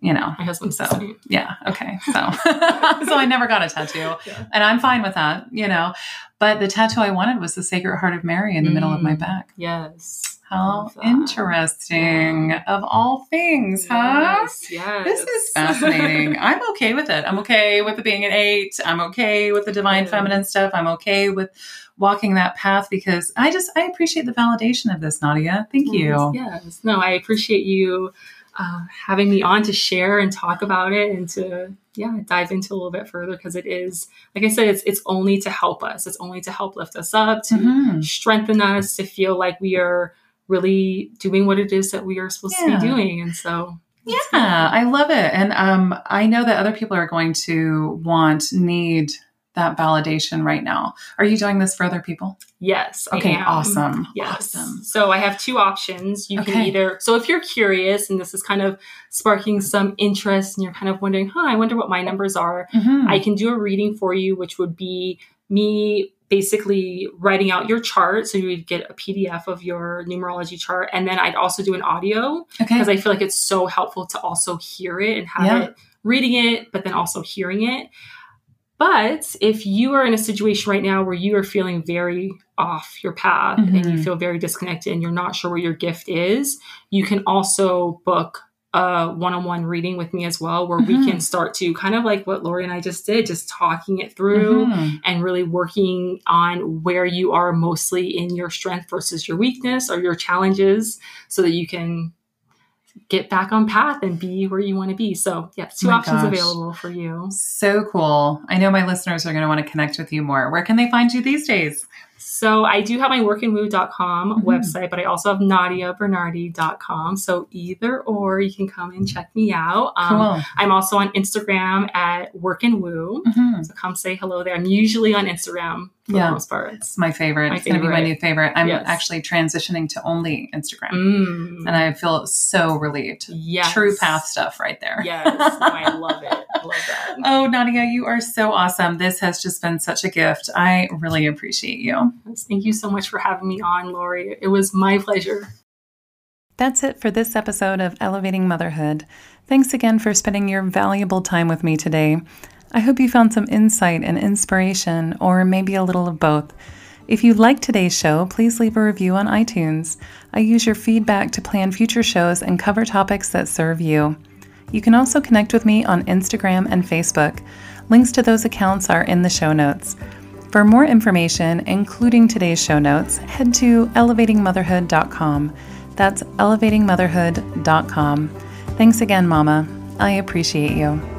You know, my husband's So, yeah, okay. [laughs] So, [laughs] so I never got a tattoo, [laughs] Yeah. and I'm fine with that. You know, but the tattoo I wanted was the Sacred Heart of Mary in the middle of my Mm. back. Yes. How interesting! Yeah. Of all things, huh? Yes. yes. This is fascinating. I'm okay with it. I'm okay with it being an eight. I'm okay with the divine Yeah. feminine stuff. I'm okay with walking that path because I just I appreciate the validation of this, Nadia. Thank you. Yes. No, I appreciate you uh, having me on to share and talk about it and to yeah dive into a little bit further because it is like I said it's it's only to help us. It's only to help lift us up to Mhm. strengthen us to feel like we are really doing what it is that we are supposed Yeah. to be doing. And so Yeah, I love it. And um, I know that other people are going to want, need that validation right now. Are you doing this for other people? Yes. Okay, awesome. Yes. Awesome. So I have two options. You can either, so if you're curious and this is kind of sparking some interest and you're kind of wondering, huh, I wonder what my numbers are, Mhm. I can do a reading for you, which would be me basically writing out your chart. So you would get a PDF of your numerology chart. And then I'd also do an audio okay. because I feel like it's so helpful to also hear it and have Yeah. it reading it, but then also hearing it. But if you are in a situation right now where you are feeling very off your path mm-hmm. and you mm-hmm. feel very disconnected and you're not sure where your gift is, you can also book a one-on-one reading with me as well where mm-hmm. we can start to kind of like what Lori and I just did just talking it through mm-hmm. and really working on where you are mostly in your strength versus your weakness or your challenges so that you can get back on path and be where you want to be. So, yeah, two oh options gosh. available for you. So cool. I know my listeners are going to want to connect with you more. Where can they find you these days? So I do have my workandwoo.com mm-hmm. website, but I also have nadiabernardi.com. So either or, you can come and check me out. Um, cool. I'm also on Instagram at work and woo. Mm-hmm. So come say hello there. I'm usually on Instagram yeah. the most part. It's my favorite. My it's going to be my new favorite. I'm yes. actually transitioning to only Instagram. Mm. And I feel so relieved. Yes. True path stuff right there. Yes. [laughs] I love it. I love that. Oh, Nadia, you are so awesome. This has just been such a gift. I really appreciate you. Thank you so much for having me on, Lori. It was my pleasure. That's it for this episode of Elevating Motherhood. Thanks again for spending your valuable time with me today. I hope you found some insight and inspiration, or maybe a little of both. If you liked today's show, please leave a review on iTunes. I use your feedback to plan future shows and cover topics that serve you. You can also connect with me on Instagram and Facebook. Links to those accounts are in the show notes. For more information, including today's show notes, head to elevatingmotherhood.com. That's elevatingmotherhood.com. Thanks again, Mama. I appreciate you.